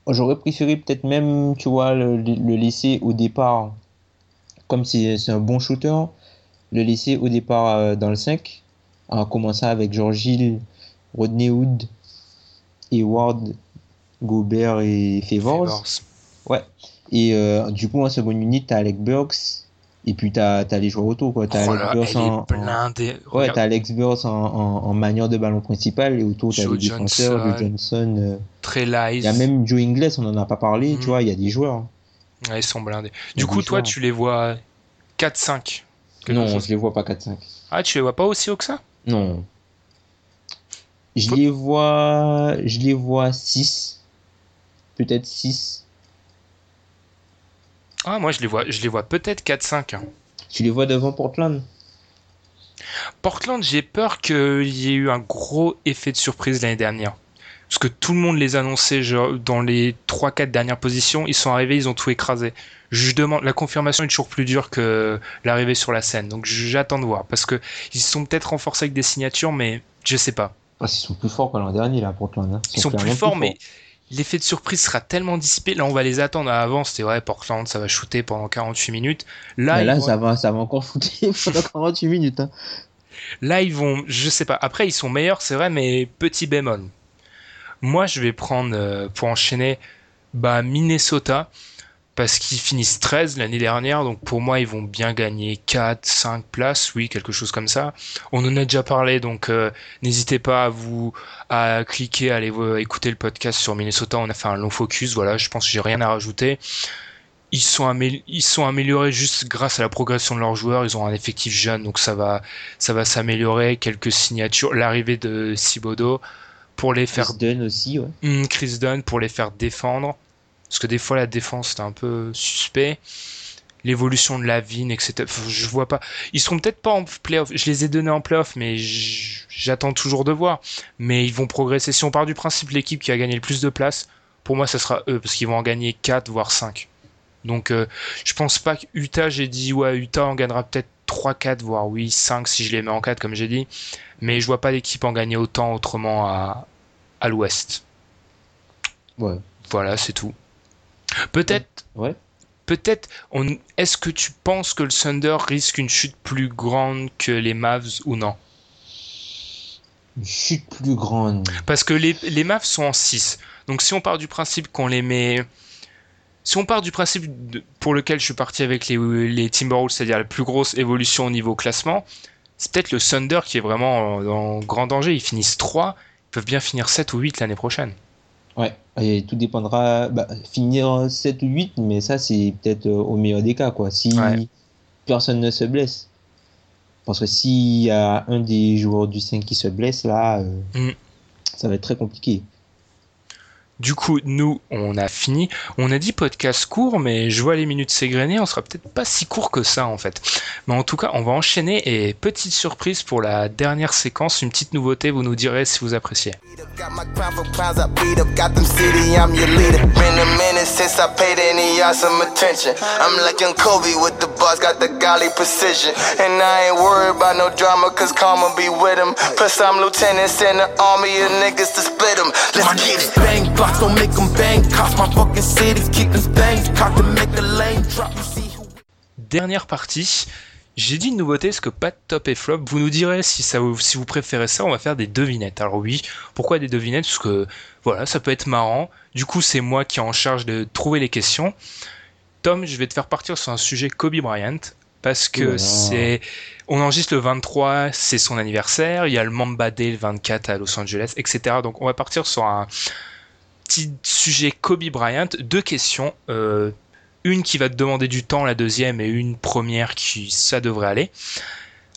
J'aurais préféré peut-être même, tu vois, le, le laisser au départ, comme c'est un bon shooter, le laisser au départ euh, dans le 5, en commençant avec George Hill, Rodney Hood, Hayward, Gobert et Favors. Ouais. Et euh, du coup, en seconde unité, t'as Alec Burks, et puis t'as as les joueurs autour, quoi. T'as Oh Alec là, Burks en- en. Ouais, t'as Alex Burks en, en, en manière de ballon principal et autour t'as les défenseurs, Johnson. Johnson. euh, très Il y a même Joe Ingles, on en a pas parlé, tu vois, il y a des joueurs. Ouais, ils sont blindés. Du coup, toi, joueurs. tu les vois 4-5. Quelque Non, chose. je les vois pas 4-5. Ah, tu les vois pas aussi haut que ça? Non. Je Faut- les vois, je les vois 6. Peut-être 6. Ah, moi, je les vois, je les vois peut-être 4-5. hein. Tu les vois devant Portland Portland, j'ai peur qu'il y ait eu un gros effet de surprise l'année dernière. Parce que tout le monde les annonçait genre, dans les 3-4 dernières positions. Ils sont arrivés, ils ont tout écrasé. Je demande, la confirmation est toujours plus dure que l'arrivée sur la scène. Donc j'attends de voir. Parce que ils sont peut-être renforcés avec des signatures, mais je sais pas. Parce qu'ils sont plus forts que l'an dernier, là, Portland. hein. Ils sont plus forts, mais l'effet de surprise sera tellement dissipé. Là, on va les attendre. Avant, c'était ouais, Portland, ça va shooter pendant 48 minutes. Là, là, vont- ça va, ça va encore foutre pendant 48 minutes. Hein. Là, ils vont, je sais pas. Après, ils sont meilleurs, c'est vrai, mais petit bémol. Moi, je vais prendre, euh, pour enchaîner, bah, Minnesota, parce qu'ils finissent 13 l'année dernière, donc pour moi, ils vont bien gagner 4, 5 places, oui, quelque chose comme ça. On en a déjà parlé, donc euh, n'hésitez pas à vous, à cliquer, à aller euh, écouter le podcast sur Minnesota. On a fait un long focus, voilà, je pense que j'ai rien à rajouter. Ils sont, amé- ils sont améliorés juste grâce à la progression de leurs joueurs. Ils ont un effectif jeune, donc ça va, ça va s'améliorer. Quelques signatures, l'arrivée de Sibodo pour les faire Chris Dunn aussi, ouais. Hum, Chris Dunn pour les faire défendre. Parce que des fois, la défense, c'est un peu suspect. L'évolution de la vigne, etc. Je vois pas. Ils seront peut-être pas en playoff. Je les ai donnés en playoff, mais j'attends toujours de voir. Mais ils vont progresser. Si on part du principe l'équipe qui a gagné le plus de places, pour moi, ça sera eux. Parce qu'ils vont en gagner 4, voire 5. Donc, euh, je pense pas que Utah, j'ai dit, ouais, Utah en gagnera peut-être 3, 4, voire oui, 5 si je les mets en 4, comme j'ai dit. Mais je vois pas l'équipe en gagner autant autrement à, à l'ouest. Ouais. Voilà, c'est tout. Peut-être, Ouais. peut-être, on... est-ce que tu penses que le Thunder risque une chute plus grande que les Mavs ou non? Une chute plus grande. Parce que les, les Mavs sont en 6. Donc si on part du principe qu'on les met... Si on part du principe de- pour lequel je suis parti avec les, les Timberwolves, c'est-à-dire la plus grosse évolution au niveau classement, c'est peut-être le Thunder qui est vraiment en, en grand danger. Ils finissent 3, ils peuvent bien finir 7 ou 8 l'année prochaine. Ouais. Et tout dépendra. Bah, finir 7 ou 8, mais ça, c'est peut-être euh, au meilleur des cas, quoi. Si Ouais. personne ne se blesse. Parce que s'il y a un des joueurs du 5 qui se blesse, là, euh, Mm. ça va être très compliqué. Du coup, nous, on a fini. On a dit podcast court, mais je vois les minutes s'égrener. On sera peut-être pas si court que ça, en fait. Mais en tout cas, on va enchaîner. Et petite surprise pour la dernière séquence, une petite nouveauté. Vous nous direz si vous appréciez. Bang blocks don't make them bang. Cost my fucking cities, keep them things. Cock to make a lane drop. You see who Dernière partie. J'ai dit une nouveauté, parce que pas de top et flop. Vous nous direz si, ça, vous- si vous préférez ça. On va faire des devinettes. Alors oui, pourquoi des devinettes? Parce que voilà, ça peut être marrant. Du coup, c'est moi qui est en charge de trouver les questions. Tom, je vais te faire partir sur un sujet Kobe Bryant. Parce que c'est. On enregistre le 23, c'est son anniversaire. Il y a le Mamba Day le 24 à Los Angeles, etc. Donc on va partir sur un petit sujet Kobe Bryant. Deux questions. euh, une qui va te demander du temps, la deuxième, et une première qui ça devrait aller.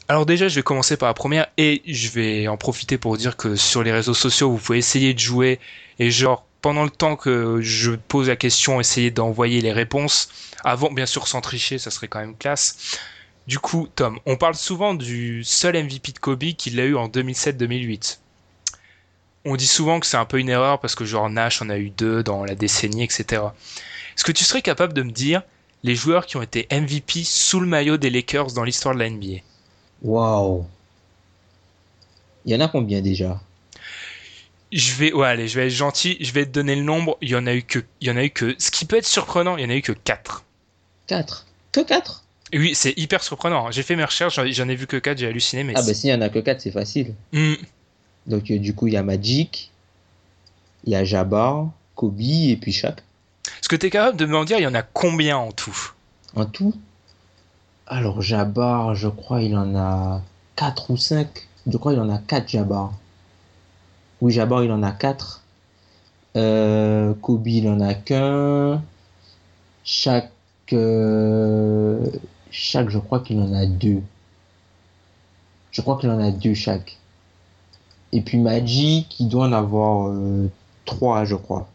Alors déjà, je vais commencer par la première et je vais en profiter pour dire que sur les réseaux sociaux, vous pouvez essayer de jouer et genre pendant le temps que je pose la question, essayer d'envoyer les réponses avant, bien sûr sans tricher, ça serait quand même classe. Du coup, Tom, on parle souvent du seul MVP de Kobe qu'il a eu en 2007-2008. On dit souvent que c'est un peu une erreur parce que genre Nash en a eu deux dans la décennie, etc. Est-ce que tu serais capable de me dire les joueurs qui ont été MVP sous le maillot des Lakers dans l'histoire de la NBA Waouh. Il y en a combien déjà? Je vais, ouais, allez, je vais être gentil, je vais te donner le nombre. Il y en a eu que, il y en a eu que, ce qui peut être surprenant, il y en a eu que 4. 4. Que 4 Oui, c'est hyper surprenant. J'ai fait mes recherches, j'en- ai vu que 4, j'ai halluciné, mais Ah, bah s'il y en a que 4, c'est facile. Hmm. Donc, euh, du coup, il y a Magic, il y a Jabbar, Kobe et puis Shaq. Est-ce que tu es capable de me dire, il y en a combien en tout? En tout? Alors, Jabbar, je crois il en a 4 ou 5. Je crois il en a 4, Jabbar. Oui, Jabbar, il en a 4. Euh, Kobe, il en a qu'un. Chaque, euh, chaque, je crois qu'il en a deux. Je crois qu'il en a deux chaque. Et puis Magic, il doit en avoir euh, trois, je crois.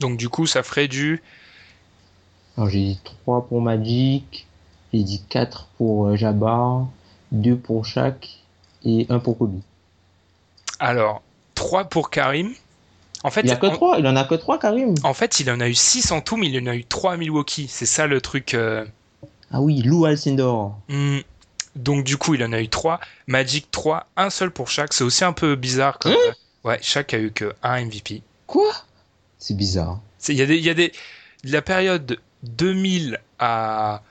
Donc du coup, ça ferait du... Alors j'ai dit 3 pour Magic, j'ai dit 4 pour euh, Jabbar, 2 pour Shaq et 1 pour Kobe. Alors, 3 pour Karim. En fait, Il y a que en, 3, il en a que 3 Karim. en fait, il en a eu 6 en tout, mais il en a eu 3 à Milwaukee. C'est ça le truc... euh, Ah oui, Lou Alcindor. hmm. Donc du coup, il en a eu 3. Magic 3, un seul pour chaque. C'est aussi un peu bizarre. Comme... Hein ouais, chaque a eu que un MVP. Quoi? C'est bizarre. Il y a des, y a des, la période 2000 à,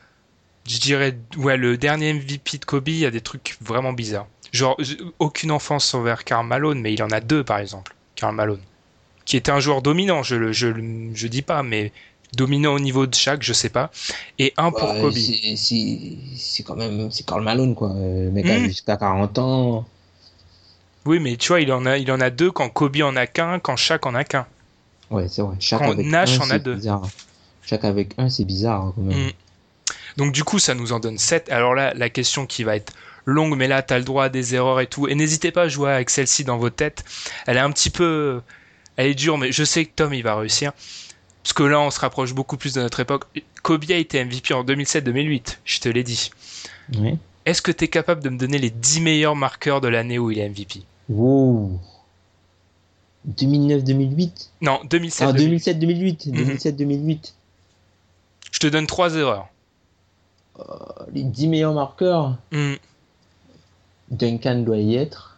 je dirais, ouais, le dernier MVP de Kobe, il y a des trucs vraiment bizarres. Genre, aucune enfance envers Karl Malone, mais il en a deux, par exemple. Karl Malone. Qui était un joueur dominant, je le, je, le- je dis pas, mais dominant au niveau de chaque, je sais pas. Et un pour Kobe. c'est- quand même, c'est Karl Malone quoi. Le mec a Mm. jusqu'à 40 ans. Oui, mais tu vois, il en a, il en a deux quand Kobe en a qu'un, quand Shaq en a qu'un. Ouais, c'est vrai. Chaque Quand avec Nash un, en a deux. bizarre. Chaque avec un, c'est bizarre hein, quand même. Mm. Donc du coup, ça nous en donne 7. Alors là, la question qui va être longue, mais là, tu as le droit à des erreurs et tout. Et n'hésitez pas à jouer avec celle-ci dans vos têtes. Elle est un petit peu... Elle est dure, mais je sais que Tom, il va réussir. Parce que là, on se rapproche beaucoup plus de notre époque. Kobe a été MVP en 2007-2008, je te l'ai dit. Est-ce que tu es capable de me donner les 10 meilleurs marqueurs de l'année où il est MVP Wow. 2009-2008 Non, 2007 Ah, 2008. 2007-2008. Mhm. 2007-2008. Je te donne trois erreurs. Les 10 meilleurs marqueurs. Hmm. Duncan doit y être.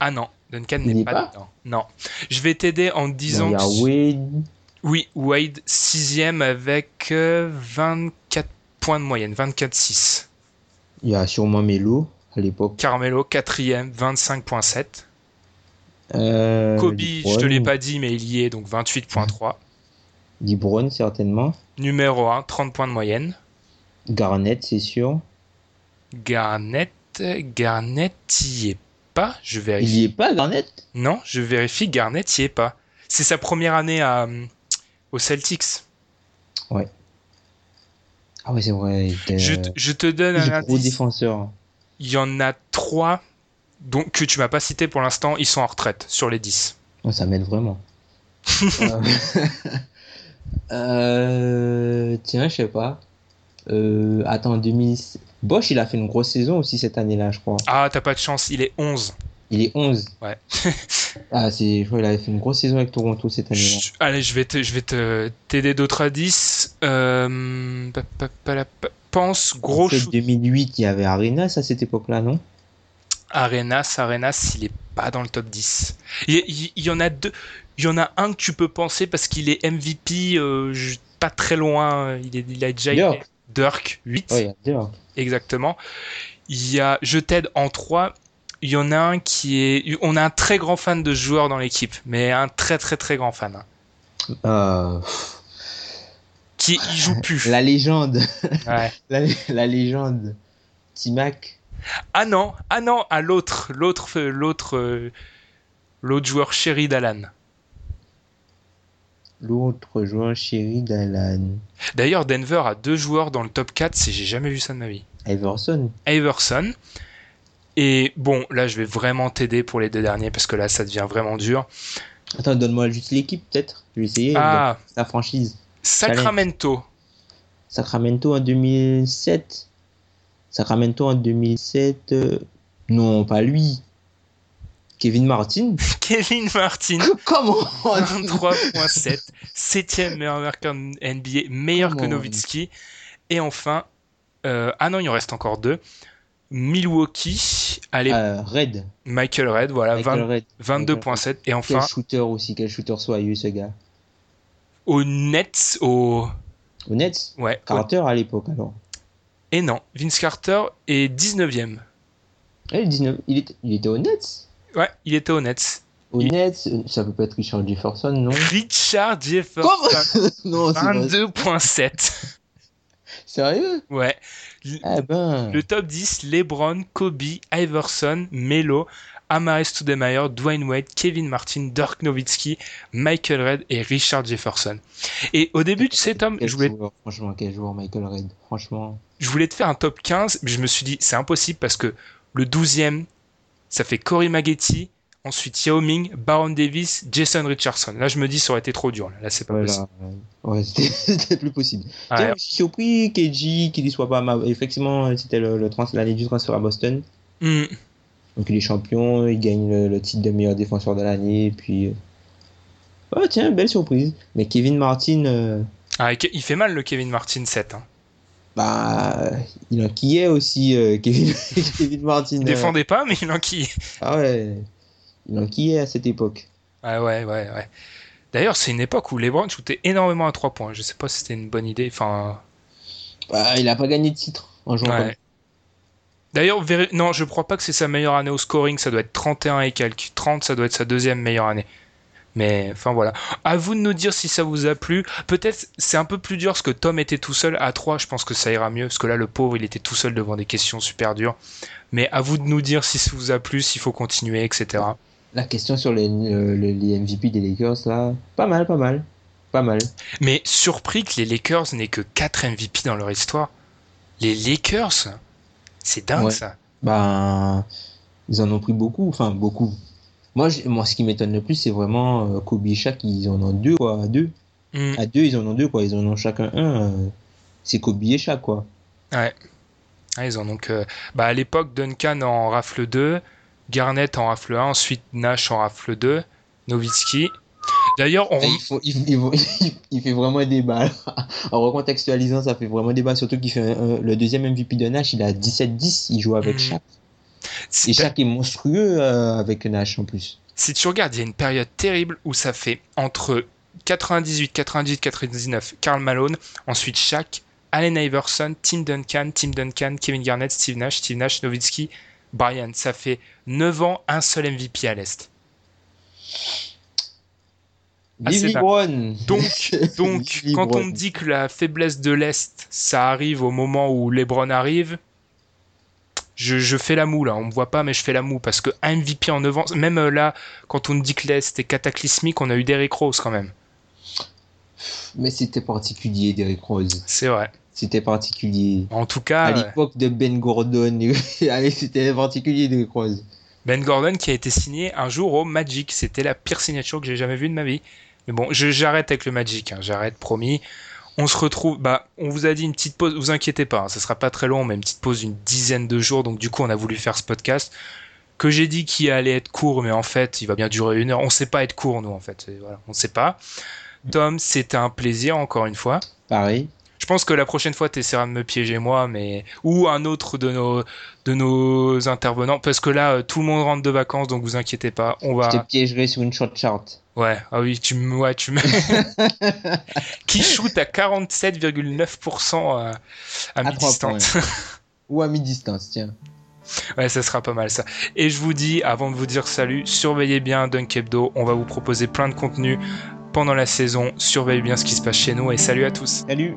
Ah non, Duncan n'est pas, pas dedans. Non. Je vais t'aider en disant. Il y a que- Wade. Oui, Wade, sixième avec euh, 24 points de moyenne, 24-6. Il y a sûrement Melo à l'époque. Carmelo, quatrième, 25.7. Euh, Kobe, LeBron. je te l'ai pas dit, mais il y est, donc 28.3. LeBron, certainement. Numéro 1, 30 points de moyenne. Garnett, c'est sûr. Garnett, Garnett y est pas, je Il vérifie. y est pas, Garnett? Non, je vérifie, Garnett y est pas. C'est sa première année à, euh, aux Celtics. Ah ouais, c'est vrai. il était, Je, euh, te- je te donne un gros défenseur. Il y en a trois donc, que tu m'as pas cité pour l'instant, ils sont en retraite sur les 10. Oh, ça m'aide vraiment. Euh, euh, Tiens, je sais pas. Euh, attends, 2000... Bosch, il a fait une grosse saison aussi cette année-là, je crois. Ah, t'as pas de chance, il est 11. Il est 11. Ouais. ah, c'est, je crois qu'il avait fait une grosse saison avec Toronto cette année-là. Allez, je vais te, je vais te t'aider d'autres indices. Euh, pa- pa- pa- la- pa- pense gros En fait, shoot. 2008, il y avait Arenas à cette époque-là, non? Arenas, Arenas, il est pas dans le top 10. Il, il- il y en a deux. Il y en a un que tu peux penser parce qu'il est MVP, euh, pas très loin. Il, est, il a déjà Dirk. Dirk 8. Ouais, il y a deux. Exactement. Il y a, je t'aide en 3. Il y en a un qui est, on a un très grand fan de ce joueur dans l'équipe, mais un très très très grand fan. hein, Euh, qui il joue plus. la légende. Ouais. la, la légende. Timac. Ah non, ah non, à l'autre, l'autre, l'autre, euh, l'autre joueur chéri d'Alan. L'autre joueur chéri d'Alan. D'ailleurs, Denver a deux joueurs dans le top 4, c'est j'ai jamais vu ça de ma vie. Iverson. Iverson. Et bon, là, je vais vraiment t'aider pour les deux derniers parce que là, ça devient vraiment dur. Attends, donne-moi juste l'équipe, peut-être. Je vais essayer. Ah, La franchise. Sacramento. Sacramento en 2007. Sacramento en 2007. euh, Non, pas lui. Kevin Martin. Kevin Martin. Comment 23.7, septième meilleur marqueur NBA, meilleur que. Nowitzki. Et enfin, euh, ah non, il en reste encore deux. Milwaukee, allez, Euh, Red. Michael Red, voilà, Michael 20 Red. 22.7. Et Quel enfin, shooter aussi, quel shooter soyeux ce gars. au Nets, au. Au Nets Ouais, au- Carter à l'époque alors. et non, Vince Carter est 19ème. Ah, le 19, il, était, il était au Nets Ouais, il était au Nets. Au Il- Nets, ça peut pas être Richard Jefferson, non Richard Jefferson, Comment Non, c'est pas 22.7. sérieux? Ouais. Ah ben. Le top 10, LeBron, Kobe, Iverson, Melo, Amare Stoudemire, Dwayne Wade, Kevin Martin, Dirk Nowitzki, Michael Red et Richard Jefferson. Et au début, tu sais, Tom, je voulais, joueur, franchement, quel joueur Michael Red. Franchement. je voulais te faire un top 15, mais je me suis dit, c'est impossible parce que le 12e, ça fait Corey Maggetti, ensuite Yao Ming, Baron Davis, Jason Richardson. Là, je me dis, ça aurait été trop dur. Là, Là, c'est pas possible. Voilà. Ouais, c'était plus possible. Tiens, je suis surpris KG qu'il y soit pas. ma- Effectivement, c'était le, le trans- l'année du transfert à Boston. Hmm. Donc il est champion, il gagne le, le titre de meilleur défenseur de l'année. Et puis. euh, Oh tiens, belle surprise. Mais Kevin Martin, euh, Ah, il fait mal le Kevin Martin 7. Hein. Bah, il enquillait aussi euh, Kevin, Kevin Martin. Il euh, défendait pas, mais il enquille. Ah ouais, il enquillait à cette époque. Ah ouais, ouais, ouais. D'ailleurs, c'est une époque où LeBron shootait énormément à 3 points. Je sais pas si c'était une bonne idée. Enfin, Bah, il a pas gagné de titre en jouant ouais. D'ailleurs, non, je crois pas que c'est sa meilleure année au scoring. Ça doit être 31 et quelques. 30, ça doit être sa deuxième meilleure année. Mais enfin voilà. À vous de nous dire si ça vous a plu. Peut-être c'est un peu plus dur parce que Tom était tout seul à 3. Je pense que ça ira mieux parce que là, le pauvre, il était tout seul devant des questions super dures. Mais à vous de nous dire si ça vous a plu, s'il faut continuer, etc. La question sur les, euh, les, MVP des Lakers, là, pas mal, pas mal. Pas mal. Mais surpris que les Lakers n'aient que 4 MVP dans leur histoire. Les Lakers, c'est dingue Ouais. ça. Bah, ils en ont pris beaucoup, enfin beaucoup. Moi, moi ce qui m'étonne le plus, c'est vraiment euh, Kobe et Shaq, ils en ont deux, quoi, à deux. Hmm. À deux, ils en ont deux, quoi, ils en ont chacun un. euh, c'est Kobe et Shaq, quoi. Ouais. Ah, ils ont donc. euh, Bah, à l'époque, Duncan en rafle 2, Garnett en rafle 1, ensuite Nash en rafle 2, Nowitzki. D'ailleurs, on. Il, faut- il- il faut- il fait vraiment débat. En recontextualisant, ça fait vraiment débat, surtout qu'il fait le deuxième MVP de Nash, il a 17-10, il joue avec Mhm. Shaq. C'est Et pas- Shaq est monstrueux euh, avec Nash en plus. si tu regardes, il y a une période terrible où ça fait entre 98, 98, 99, Karl Malone, ensuite Shaq, Allen Iverson, Tim Duncan, Tim Duncan, Kevin Garnett, Steve Nash, Steve Nash, Nowitzki, Brian. Ça fait 9 ans, un seul MVP à l'Est. Donc, donc quand on me dit que la faiblesse de l'Est, ça arrive au moment où LeBron arrive, je, je fais la moue là. On me voit pas, mais je fais la moue parce que un MVP en 9 ans, même euh, là, quand on me dit que est cataclysmique, on a eu Derrick Rose quand même. Mais c'était particulier, Derrick Rose. C'est vrai. C'était particulier. En tout cas, à euh, l'époque de Ben Gordon, c'était particulier, Derrick Rose. Ben Gordon qui a été signé un jour au Magic. C'était la pire signature que j'ai jamais vue de ma vie. Mais bon, j'arrête avec le Magic. hein. J'arrête, promis. On se retrouve. Bah, on vous a dit une petite pause. Vous inquiétez pas, hein, ça sera pas très long, mais une petite pause d'une dizaine de jours. Donc du coup, on a voulu faire ce podcast que j'ai dit qu'il allait être court, mais en fait, il va bien durer une heure. On sait pas être court, nous, en fait. Voilà, on sait pas. Tom, c'était un plaisir encore une fois. Pareil. Je pense que la prochaine fois, tu essaieras de me piéger moi, mais ou un autre de nos de nos intervenants, parce que là, euh, tout le monde rentre de vacances, donc vous inquiétez pas, on Je te va. piégerai sur une short chart. Ouais, ah oui, tu me, ouais, tu me. Qui shoot à 47,9% à, à mi-distance. Ou à mi-distance, tiens. Ouais, ça sera pas mal ça. Et je vous dis, avant de vous dire salut, surveillez bien Dunk Hebdo. On va vous proposer plein de contenu pendant la saison. Surveillez bien ce qui se passe chez nous et salut à tous. Salut